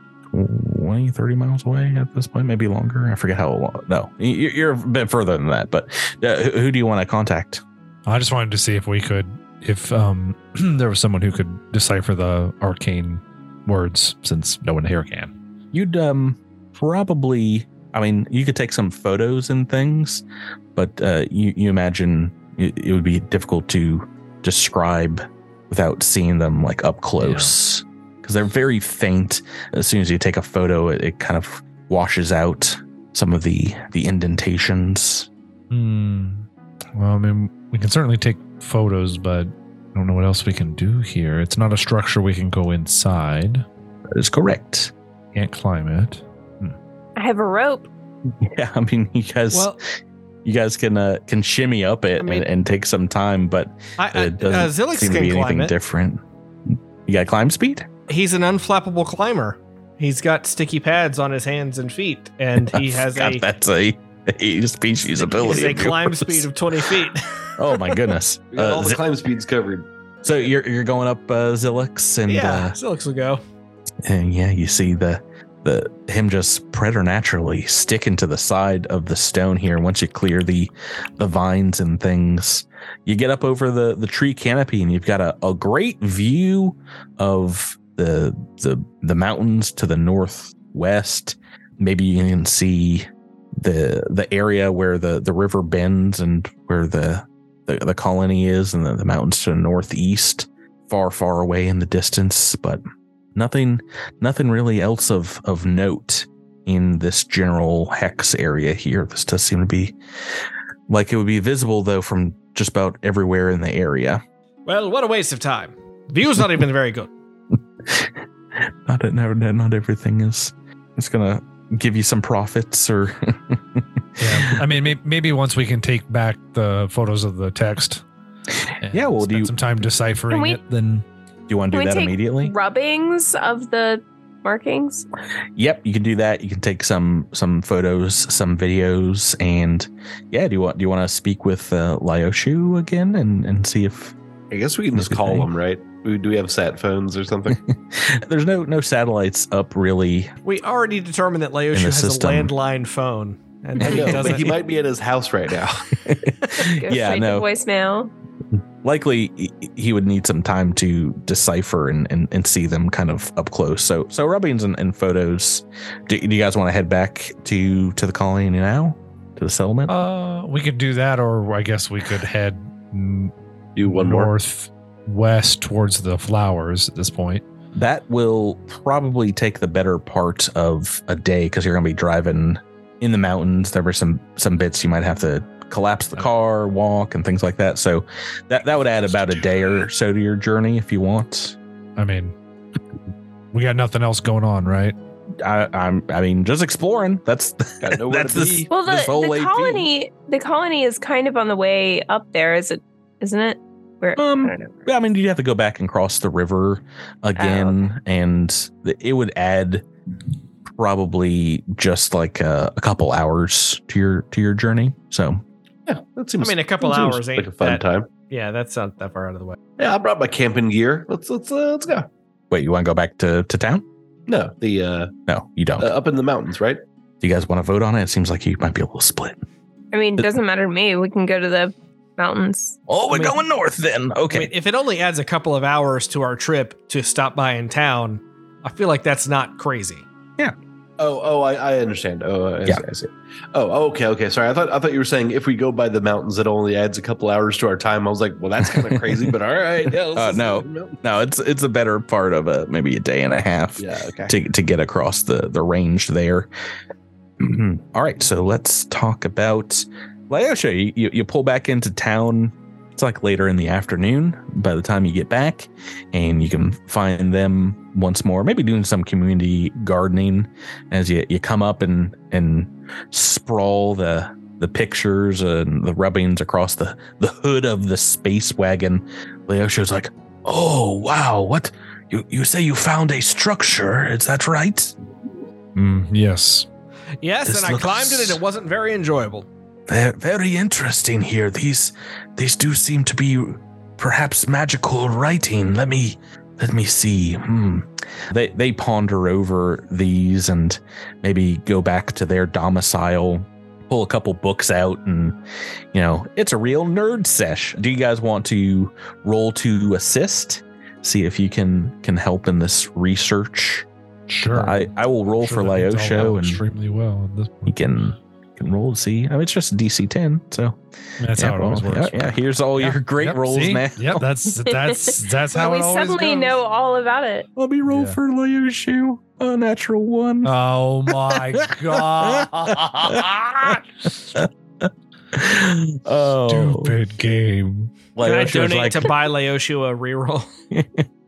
20, 30 miles away at this point, maybe longer. I forget how long. No, you- you're a bit further than that, but uh, who who do you want to contact? I just wanted to see if we could, if um, there was someone who could decipher the arcane words, since no one here can. You'd um probably I mean, you could take some photos and things, but uh you you imagine it, it would be difficult to describe without seeing them like up close because they're very faint. As soon as you take a photo, it, it kind of washes out some of the the indentations. Hmm. Well, I mean, we can certainly take photos, but don't know what else we can do here. It's not a structure we can go inside. That is correct. Can't climb it. I have a rope. Yeah, I mean, you guys, Well, you guys can uh, can shimmy up it I mean- and, and take some time, but I, I, it uh, doesn't Zilix seem to be anything it. different. You got climb speed? He's an unflappable climber. He's got sticky pads on his hands and feet, and he has God, a, that's a, a species ability. has a of climb yours. speed of 20 feet. Oh my goodness! we got Uh, all the Zi- climb speeds covered. so you're you're going up uh, Zilix, and yeah, uh, Zilix will go. and yeah, you see the the him just preternaturally sticking to the side of the stone here. Once you clear the the vines and things, you get up over the the tree canopy, and you've got a, a great view of the the the mountains to the northwest. Maybe you can see the the area where the the river bends and where the the, the colony is, and the, the mountains to the northeast, far far away in the distance, but nothing nothing really else of of note in this general hex area here. This does seem to be like it would be visible though from just about everywhere in the area. Well, what a waste of time. View's not even very good. Not not not everything is it's gonna give you some profits or Yeah. I mean, maybe once we can take back the photos of the text. and Yeah, well, do you- some time deciphering we- it, then do you want to do that take immediately? Rubbings of the markings. Yep, you can do that. You can take some some photos, some videos, and yeah. Do you want do you want to speak with uh, Laoshu again and and see if I guess we can just call they- them, right? Do we have sat phones or something? there's no no satellites up really. We already determined that Laoshu In the has system. a landline phone. And I he know, but he might be at his house right now. Yeah, no. voicemail. Likely he- he would need some time to decipher and, and, and see them kind of up close. So so rubbings and, and photos. Do, do you guys want to head back to to the colony now? To the settlement? uh, we could do that, or I guess we could head Do one more. northwest towards the flowers at this point. That will probably take the better part of a day because you're going to be driving in the mountains. There were some some bits you might have to collapse the car, walk, and things like that. So that that would add about a day or so to your journey if you want. I mean, we got nothing else going on, right? I, I'm I mean just exploring. That's Gotta know where that's to this. Well, the, this whole the AP. colony, the colony is kind of on the way up there, is it? Isn't it? Where? Um, I. Yeah, I mean, you'd have to go back and cross the river again, and it would add probably just like a, a couple hours to your to your journey. So Yeah, that seems. I seems. mean, a couple hours ain't like a fun that- time. Yeah, that's not that far out of the way. Yeah, I brought my camping gear. Let's let's uh, let's go. wait, you want to go back to to town? No, the uh, No, you don't. uh up in the mountains, right? Do you guys want to vote on it? It seems like you might be a little split. I mean, it doesn't matter to me. We can go to the mountains. Oh, we're I mean- going north then. I Okay. mean, if it only adds a couple of hours to our trip to stop by in town, I feel like that's not crazy. Oh, oh, I, I understand. Oh, I Yeah. see, I see. Oh, okay, okay. Sorry, I thought I thought you were saying if we go by the mountains, it only adds a couple hours to our time. I was like, well, that's kind of crazy, but all right. Yeah, Uh, no. go to the mountain. no, it's it's a better part of a maybe a day and a half. Yeah. Okay. to, to get across the, the range there. All right, so let's talk about Laoshu. You, you, you pull back into town. It's like later in the afternoon by the time you get back, and you can find them once more, maybe doing some community gardening as you, you come up and, and sprawl the the pictures and the rubbings across the, the hood of the space wagon. Laoshu's like, Oh, wow, what? You, you say you found a structure, is that right? Mm, yes. Yes, This and I climbed it and it wasn't very enjoyable. They're very interesting here. These these do seem to be perhaps magical writing. Let me let me see. Hmm. They they ponder over these and maybe go back to their domicile, pull a couple books out, and you know it's a real nerd sesh. Do you guys want to roll to assist? See if you can can help in this research. Sure. I I will roll Sure for that Laoshu and extremely well at this point. can can roll and see. I mean, it's just DC ten, so That's yeah, how it always well, works. Yeah, yeah, here's all Yeah, your great yep, rolls, see? man. Yep, that's that's that's Well, how we always suddenly goes. know all about it. Let me roll Yeah. for Laoshu. A natural one. Oh my god! oh, Stupid game. Can I Laoshu's donate like- to buy Laoshu a reroll?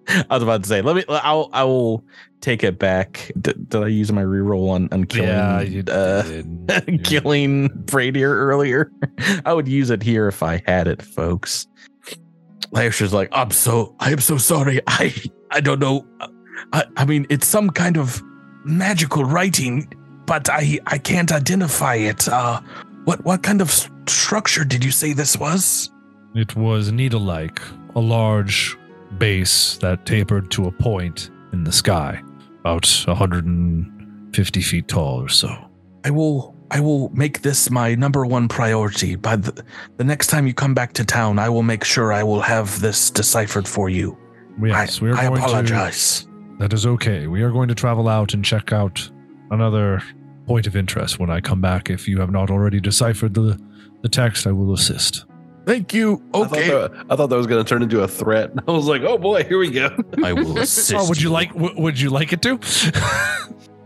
I was about to say, let me. I'll. I will take it back. D- did I use my reroll on on killing? yeah, you uh, did. killing Pradier earlier. I would use it here if I had it, folks. Laoshu's like, I'm so, I am so sorry. I, I don't know. I, I mean, it's some kind of magical writing, but I, I can't identify it. Uh, what, what kind of s- structure did you say this was? It was needle-like, a large base that tapered to a point in the sky, about 150 feet tall or so. I will, I will make this my number one priority. By the, the next time you come back to town, I will make sure I will have this deciphered for you. Yes, I, we are I going apologize. to. That is okay. We are going to travel out and check out another point of interest when I come back. If you have not already deciphered the the text, I will assist. Thank you. I thought, that, I thought that was going to turn into a threat. I was like, oh boy, here we go. I will assist. Oh, would you like? W- would you like it to?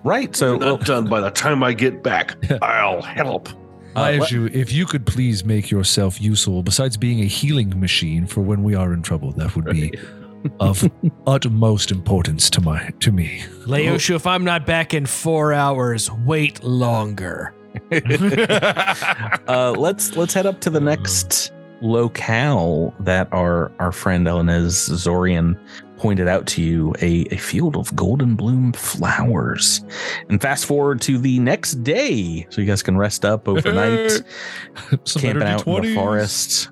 Right. So, Not done by the time I get back. I'll help. Uh, if you if you could please make yourself useful, besides being a healing machine for when we are in trouble, that would be of utmost importance to my to me. Laoshu, if I'm not back in four hours, wait longer. uh, let's let's head up to the next locale that our our friend Elenez Zorian pointed out to you a, a field of golden bloom flowers and fast forward to the next day so you guys can rest up overnight camping out in the D20s. forest.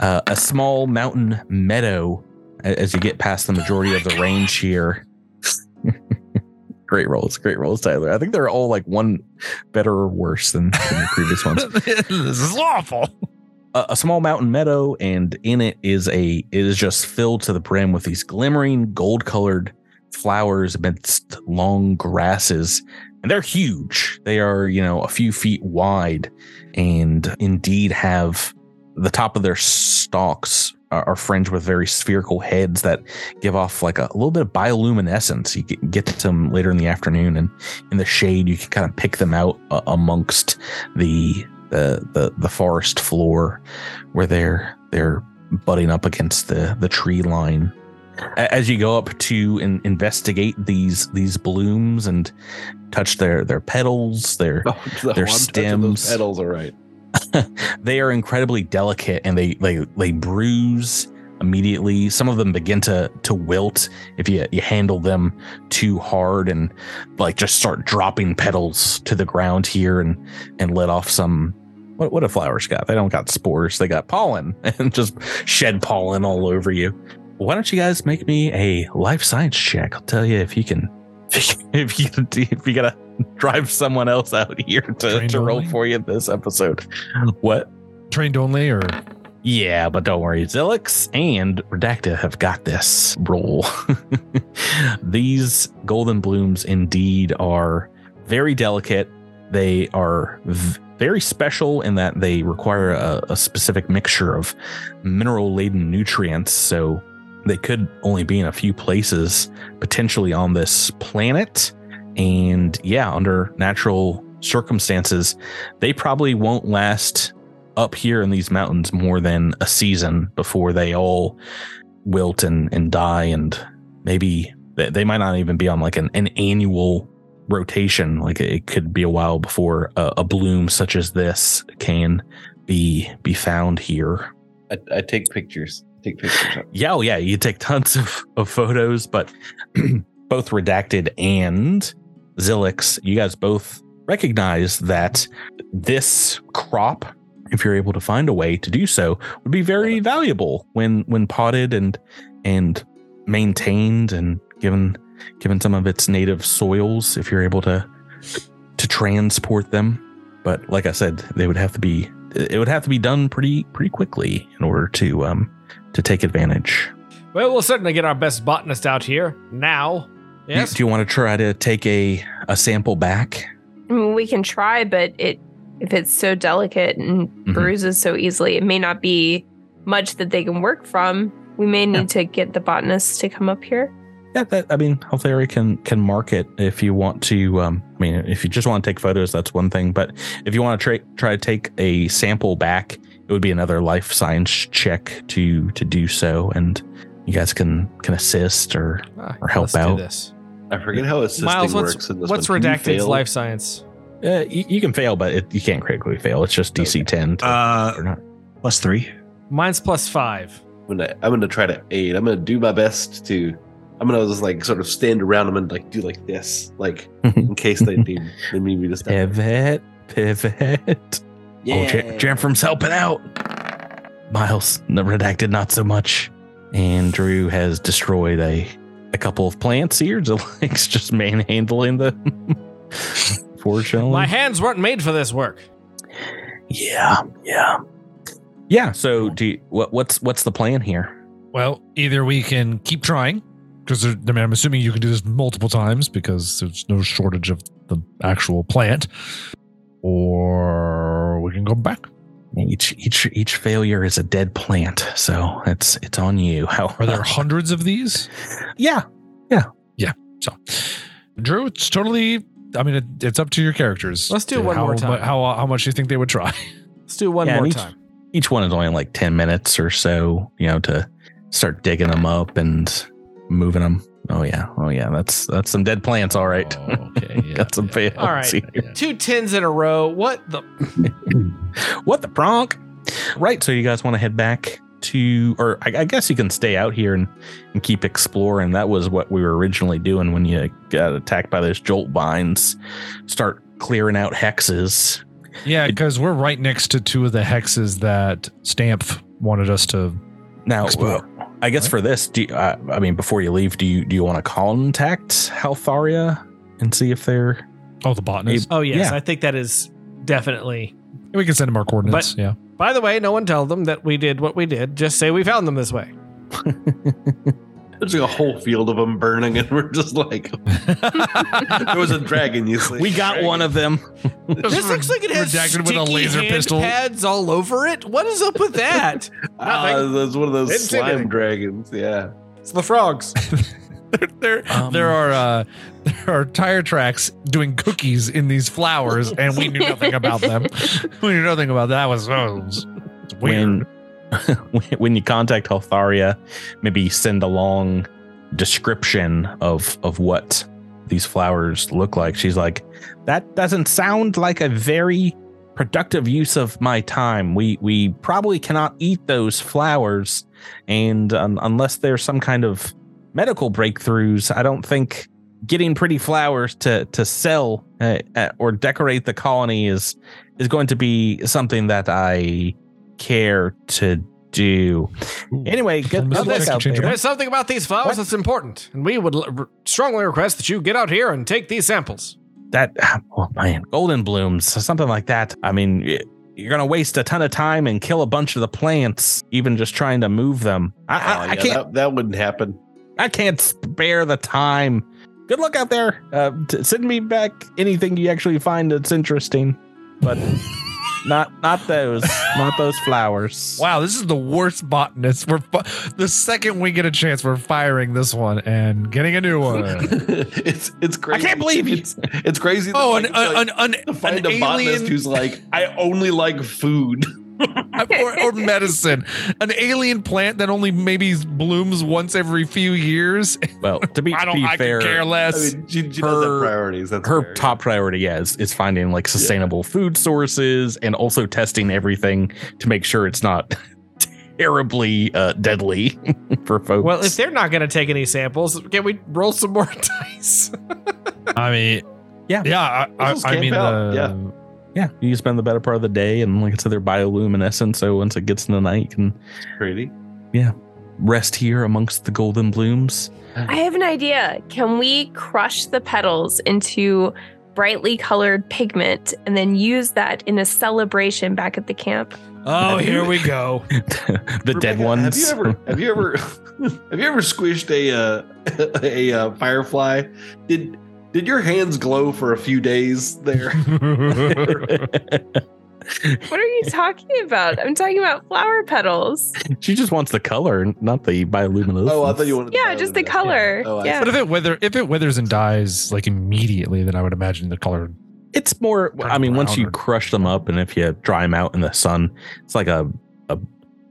Uh, a small mountain meadow as you get past the majority of the range here. great rolls, great rolls, Tyler. I think they're all like one better or worse than, than the previous ones. this is awful. A, a small mountain meadow, and in it is a it is just filled to the brim with these glimmering gold colored flowers amidst long grasses. And they're huge. They are, you know, a few feet wide and indeed have the top of their stalks are, fringed with very spherical heads that give off like a, little bit of bioluminescence. You can get to them later in the afternoon, and in the shade, you can kind of pick them out uh, amongst the, the the the forest floor where they're they're butting up against the the tree line. As you go up to in, investigate these these blooms and touch their their petals, their Oh, Their stems. petals, all right. they are incredibly delicate and they they they bruise immediately. Some of them begin to to wilt if you you handle them too hard and like just start dropping petals to the ground here and and let off some what what do flowers got? They don't got spores. They got pollen and just shed pollen all over you. Why don't you guys make me a life science check? I'll tell you if you can if you if you gotta drive someone else out here to, Trained to roll only? for you this episode. What? Trained only, or Yeah, but don't worry. Zilix and Redacta have got this role. These golden blooms indeed are very delicate. They are v- very special in that they require a, a specific mixture of mineral laden nutrients. So they could only be in a few places potentially on this planet. And yeah, under natural circumstances, they probably won't last up here in these mountains more than a season before they all wilt and, and die. And maybe they, they might not even be on like an, an annual rotation. Like it could be a while before a, a bloom such as this can be be found here. I, I take pictures. Take pictures. Yeah, oh yeah, you take tons of, of photos, but both redacted and Zilix, you guys both recognize that this crop, if you're able to find a way to do so, would be very valuable when when potted and and maintained and given given some of its native soils if you're able to to transport them. But like I said, they would have to be it would have to be done pretty pretty quickly in order to um to take advantage. Well, we'll certainly get our best botanist out here now. Do- Do, you want to try to take a a sample back? I mean, we can try, but it if it's so delicate and Mhm. bruises so easily, it may not be much that they can work from. We may need Yeah. to get the botanist to come up here. Yeah, that I mean, Altheri can can mark it if you want to. Um, I mean, if you just want to take photos, that's one thing. But if you want to try try to take a sample back, it would be another life science check to to do so, and you guys can can assist or Ah, or help let's do out. this. I forget how assisting Miles, what's, works in this what's one. Can you redacted's life science? Uh, you, you can fail, but it, you can't critically fail. It's just DC ten. To, Uh, or not. plus three. Mine's plus five. I'm gonna, I'm gonna try to aid. I'm gonna do my best to. I'm gonna just like sort of stand around them and like do like this, like in case they need they need me to step. Pivot, pivot. Oh, Jan- Jamfram's helping out. Miles, the redacted, not so much. And Drew has destroyed a a couple of plants here. Zilix just manhandling them. Fortunately. My hands weren't made for this work. yeah, yeah. Yeah, so do you, what what's what's the plan here? Well, either we can keep trying, because I mean, I'm assuming you can do this multiple times because there's no shortage of the actual plant, or we can go back. Each each each failure is a dead plant, so it's it's on you. How Are there hundreds of these? Yeah, yeah, yeah. So, Drew, it's totally. I mean, it, it's up to your characters. Let's do to one how, more time. How how much do you think they would try? Let's do one Yeah, more each- time. each one is only like 10 minutes or so, you know, to start digging them up and moving them. Oh yeah. Oh yeah. That's that's some dead plants, all right. Oh, okay, yeah, Got some yeah, fails. All right. here. Two tins in a row. What the? what the pronk? Right. So you guys want to head back to, or I, I guess you can stay out here and, and keep exploring. That was what we were originally doing when you got attacked by those jolt vines. Start clearing out hexes. Yeah, because we're right next to two of the hexes that Stamp wanted us to. Now, Explore. well, I guess for this, do you, uh, I mean, before you leave, do you do you want to contact Haltharia and see if they're Oh, the botanist. Oh yes, Yeah. I think that is definitely. we can send them our coordinates. yeah. By the way, no one tell them that we did what we did. Just say we found them this way. There's like a whole field of them burning, and we're just like, there was a dragon. You see, we got one of them. This looks like it has Redacted with a sticky laser hand pistol. pads all over it. What is up with that? Ah, that's one of those Didn't slime anything. dragons. Yeah. it's the frogs. there, Um, there are uh, there are tire tracks doing cookies in these flowers, and we knew nothing about them. we knew nothing about that. Was oh, it's weird. When when you contact Haltharia, maybe send a long description of of what these flowers look like. She's like, that doesn't sound like a very productive use of my time. We we probably cannot eat those flowers, and um, unless there's some kind of medical breakthroughs, I don't think getting pretty flowers to to sell uh, uh, or decorate the colony is is going to be something that I care to do. Anyway, good, Mr. good luck Jessica, out change your there. There's something about these flowers What? that's important, and we would l- r- strongly request that you get out here and take these samples. That oh man, golden blooms, something like that. I mean, y- you're gonna waste a ton of time and kill a bunch of the plants, even just trying to move them. I, I, Oh, I can't. That, that wouldn't happen. I can't spare the time. Good luck out there. Uh, t- send me back anything you actually find that's interesting, but not not those, not those flowers. Wow, this is the worst botanist. We're fi- the second we get a chance, we're firing this one and getting a new one. it's it's crazy. I can't believe It's it's crazy. that, oh, like, an, like, an, an, to find an a botanist alien who's like, I only like food. Or, or medicine, an alien plant that only maybe blooms once every few years. Well, to be, I don't. be I fair, could care I less. mean, she, she does have Her- priorities. That's her fair. top priority yeah, is, is finding like sustainable food sources and also testing everything to make sure it's not terribly uh, deadly for folks. Well, if they're not going to take any samples, can we roll some more dice? I mean, Yeah. yeah. I, I, I mean, out, uh, yeah. Yeah, you spend the better part of the day, and like I said, they're bioluminescent. So once it gets in the night, you can pretty. rest here amongst the golden blooms. I have an idea. Can we crush the petals into brightly colored pigment and then use that in a celebration back at the camp? Oh, Have you- here we go. the dead ones. Have you ever have you ever have you ever squished a uh, a uh, firefly? Did did your hands glow for a few days there? What are you talking about? I'm talking about flower petals. she just wants the color, not the bioluminescence. oh, I thought you wanted. Yeah, just the color. Oh, yeah. but if it wither, if it withers and dies like immediately, then I would imagine the color. It's more. I mean, once brown you or- crush them up, and if you dry them out in the sun, it's like a a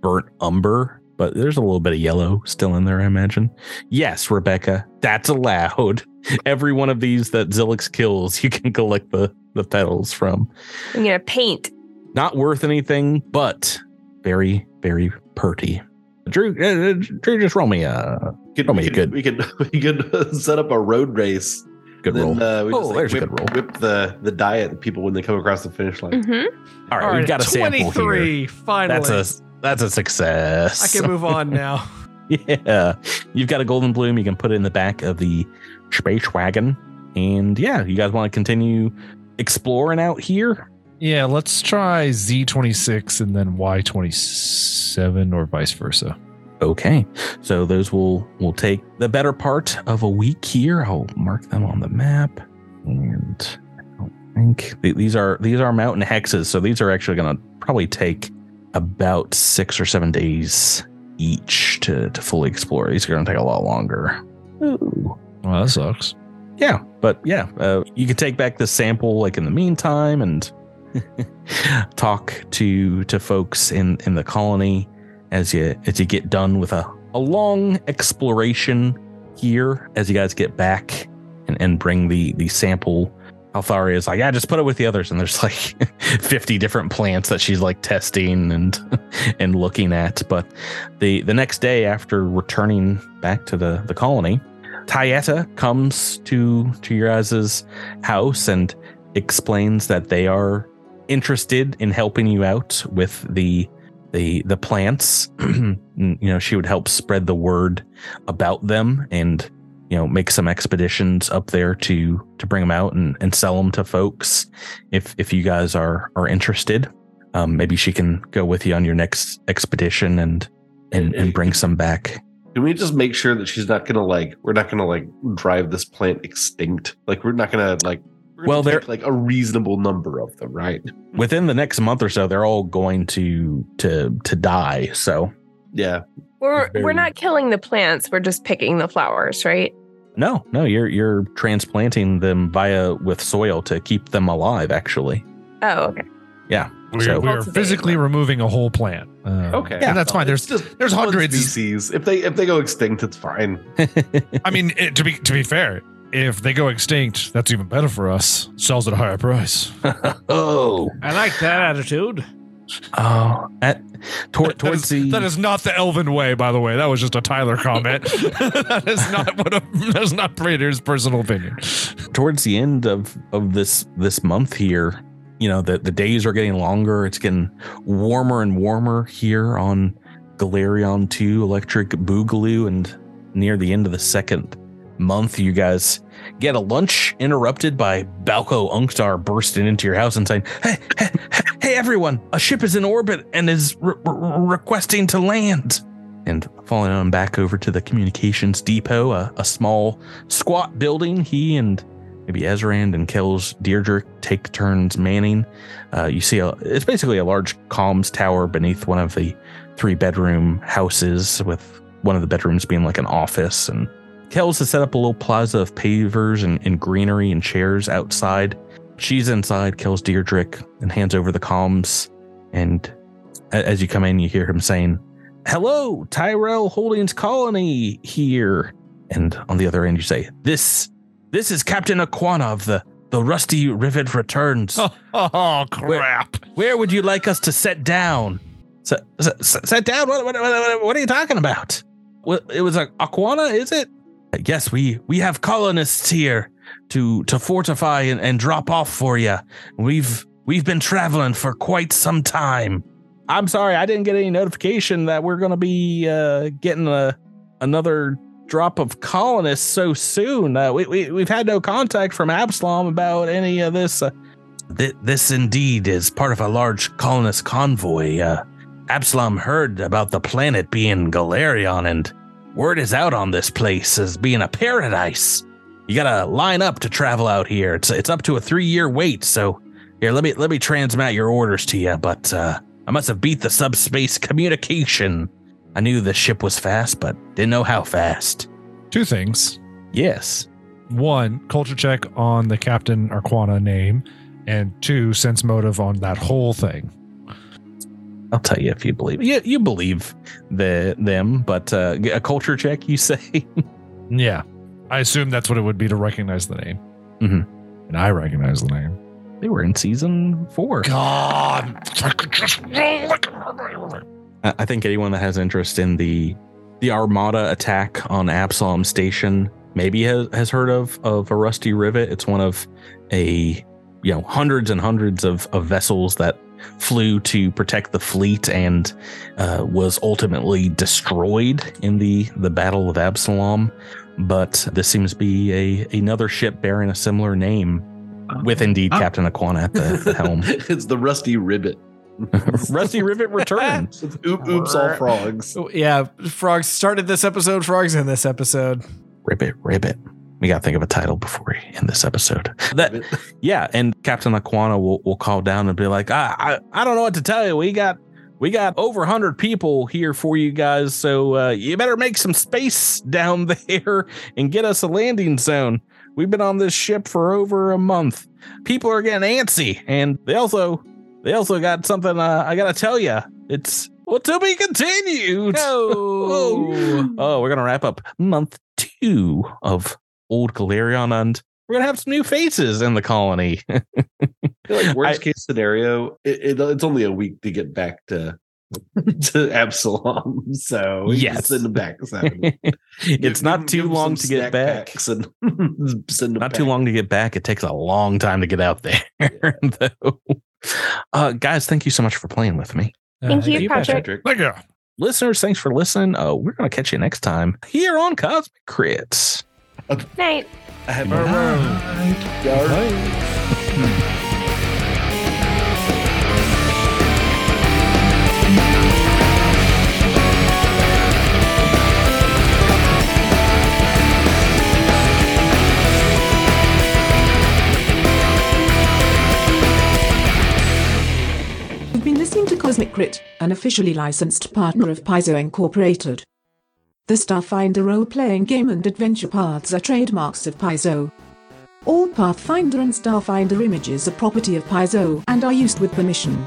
burnt umber. But there's a little bit of yellow still in there, I imagine. Yes, Rebecca, that's allowed. Every one of these that Zilix kills, you can collect the the petals from. I'm gonna paint. Not worth anything, but very very purty. Drew, uh, uh, Drew, just roll me a We could, Oh, we man, could, good. we could we could set up a road race. good then, roll. Uh, we Oh, just, like, there's a whip, good roll. Whip the the diet people when they come across the finish line. hmm All right, we've got a sample here. 23. Finally. That's a that's a success. I can move on now. Yeah. You've got a golden bloom. You can put it in the back of the space wagon. And yeah, you guys want to continue exploring out here? Yeah, let's try Z26 and then Y27 or vice versa. Okay. So those will will take the better part of a week here. I'll mark them on the map. And I don't think these are these are mountain hexes. So these are actually gonna probably take about six or seven days each to, to fully explore. These are gonna take a lot longer. Ooh. Well, that sucks. Yeah, but yeah, uh, you could take back the sample like in the meantime and talk to to folks in in the colony as you as you get done with a, a long exploration here as you guys get back and, and bring the the sample Altharia is like, yeah, just put it with the others. And there's like 50 different plants that she's like testing and and looking at. But the the next day after returning back to the, the colony, Tayeta comes to to your house and explains that they are interested in helping you out with the the the plants. you know, she would help spread the word about them and you know make some expeditions up there to to bring them out and, and sell them to folks if if you guys are are interested. Um, maybe she can go with you on your next expedition and and and bring some back. Can we just make sure that she's not gonna like we're not gonna like drive this plant extinct? Like we're not gonna like Well, take, like a reasonable number of them, right? Within the next month or so, they're all going to to to die. So Yeah. We're Very- we're not killing the plants. We're just picking the flowers, right? no, no, you're you're transplanting them via with soil to keep them alive. Actually, Oh, okay. Yeah. We're, So- we're physically them. removing a whole plant. Uh, Okay. and that's fine. There's It's just there's one hundreds. species. If they if they go extinct, it's fine. I mean, it, to be to be fair, if they go extinct, that's even better for us. Sells at a higher price. oh, I like that attitude. Oh, at tor- That towards is, the that is not the Elven way, by the way. That was just a Tyler comment. that is not what a, that's not Pradier's personal opinion. towards the end of of this this month here you know the the days are getting longer it's getting warmer and warmer here on galarion 2 electric boogaloo and near the end of the second month you guys get a lunch interrupted by balco unktar bursting into your house and saying hey hey hey, Hey, everyone, a ship is in orbit and is re- re- requesting to land. And following on back over to the communications depot, a, a small, squat building, he and maybe Ezran and Kells Deirdre take turns manning. Uh, you see, a, it's basically a large comms tower beneath one of the three bedroom houses, with one of the bedrooms being like an office. And Kells has set up a little plaza of pavers and, and greenery and chairs outside. She's inside, kills Deirdrick, and hands over the comms. And as you come in, you hear him saying, Hello, Tyrell Holdings Colony here. And on the other end, you say, This this is Captain Aquana of the, the Rusty Rivet Returns. Oh, crap. Where would you like us to set down? Set, set, set down? What, what, what, what are you talking about? It was a Aquana, is it? Yes, we we have colonists here to to fortify and, and drop off for you. We've we've been traveling for quite some time. I'm sorry, I didn't get any notification that we're going to be uh, getting a another drop of colonists so soon. Uh, we, we we've had no contact from Absalom about any of this. Uh, th- this indeed is part of a large colonist convoy. Uh, Absalom heard about the planet being Galarion, and word is out on this place as being a paradise. You gotta line up to travel out here. It's it's up to a three year wait. So here, let me let me transmit your orders to you. But uh, I must have beat the subspace communication. I knew the ship was fast, but didn't know how fast. Two things. Yes. One, culture check on the Captain Arquana name, and two, sense motive on that whole thing. I'll tell you if you believe. You you believe the them, but uh, a culture check, you say. Yeah. I assume that's what it would be to recognize the name. Mhm. And I recognize the name. they were in season four. God. I I think anyone that has interest in the the Armada attack on Absalom Station maybe has, has heard of of a Rusty Rivet. It's one of a you know hundreds and hundreds of, of vessels that flew to protect the fleet and uh, was ultimately destroyed in the the Battle of Absalom. But this seems to be a another ship bearing a similar name, with indeed Oh. Captain Aquana at the, the helm. it's the rusty ribbit. Rusty Rivet returns. Oop, oops, all frogs. Yeah, frogs started this episode. Frogs in this episode. Ribbit, ribbit. We got to think of a title before we end this episode. That, yeah, and Captain Aquana will, will call down and be like, I, I, I don't know what to tell you. We got we got over 100 people here for you guys, so uh, you better make some space down there and get us a landing zone. We've been on this ship for over a month. People are getting antsy, and they also they also got something uh, I got to tell you. It's well to be continued. Oh. Oh, we're gonna wrap up month two of Old Galarion, and we're gonna have some new faces in the colony. I feel like worst I- case scenario, it, it, it's only a week to get back to to Absalom. So we Yes. just send them back. So it's not too long to get back. And send them Not too long to get back. It takes a long time to get out there, though. Uh, guys, thank you so much for playing with me. Thank Uh, you, Patrick. Thank you. Listeners, thanks for listening. Uh, we're going to catch you next time here on Cosmic Crits. Night. Have. You've been listening to Cosmic Crit, an officially licensed partner of Paizo Incorporated. The Starfinder role-playing game and adventure paths are trademarks of Paizo. All Pathfinder and Starfinder images are property of Paizo and are used with permission.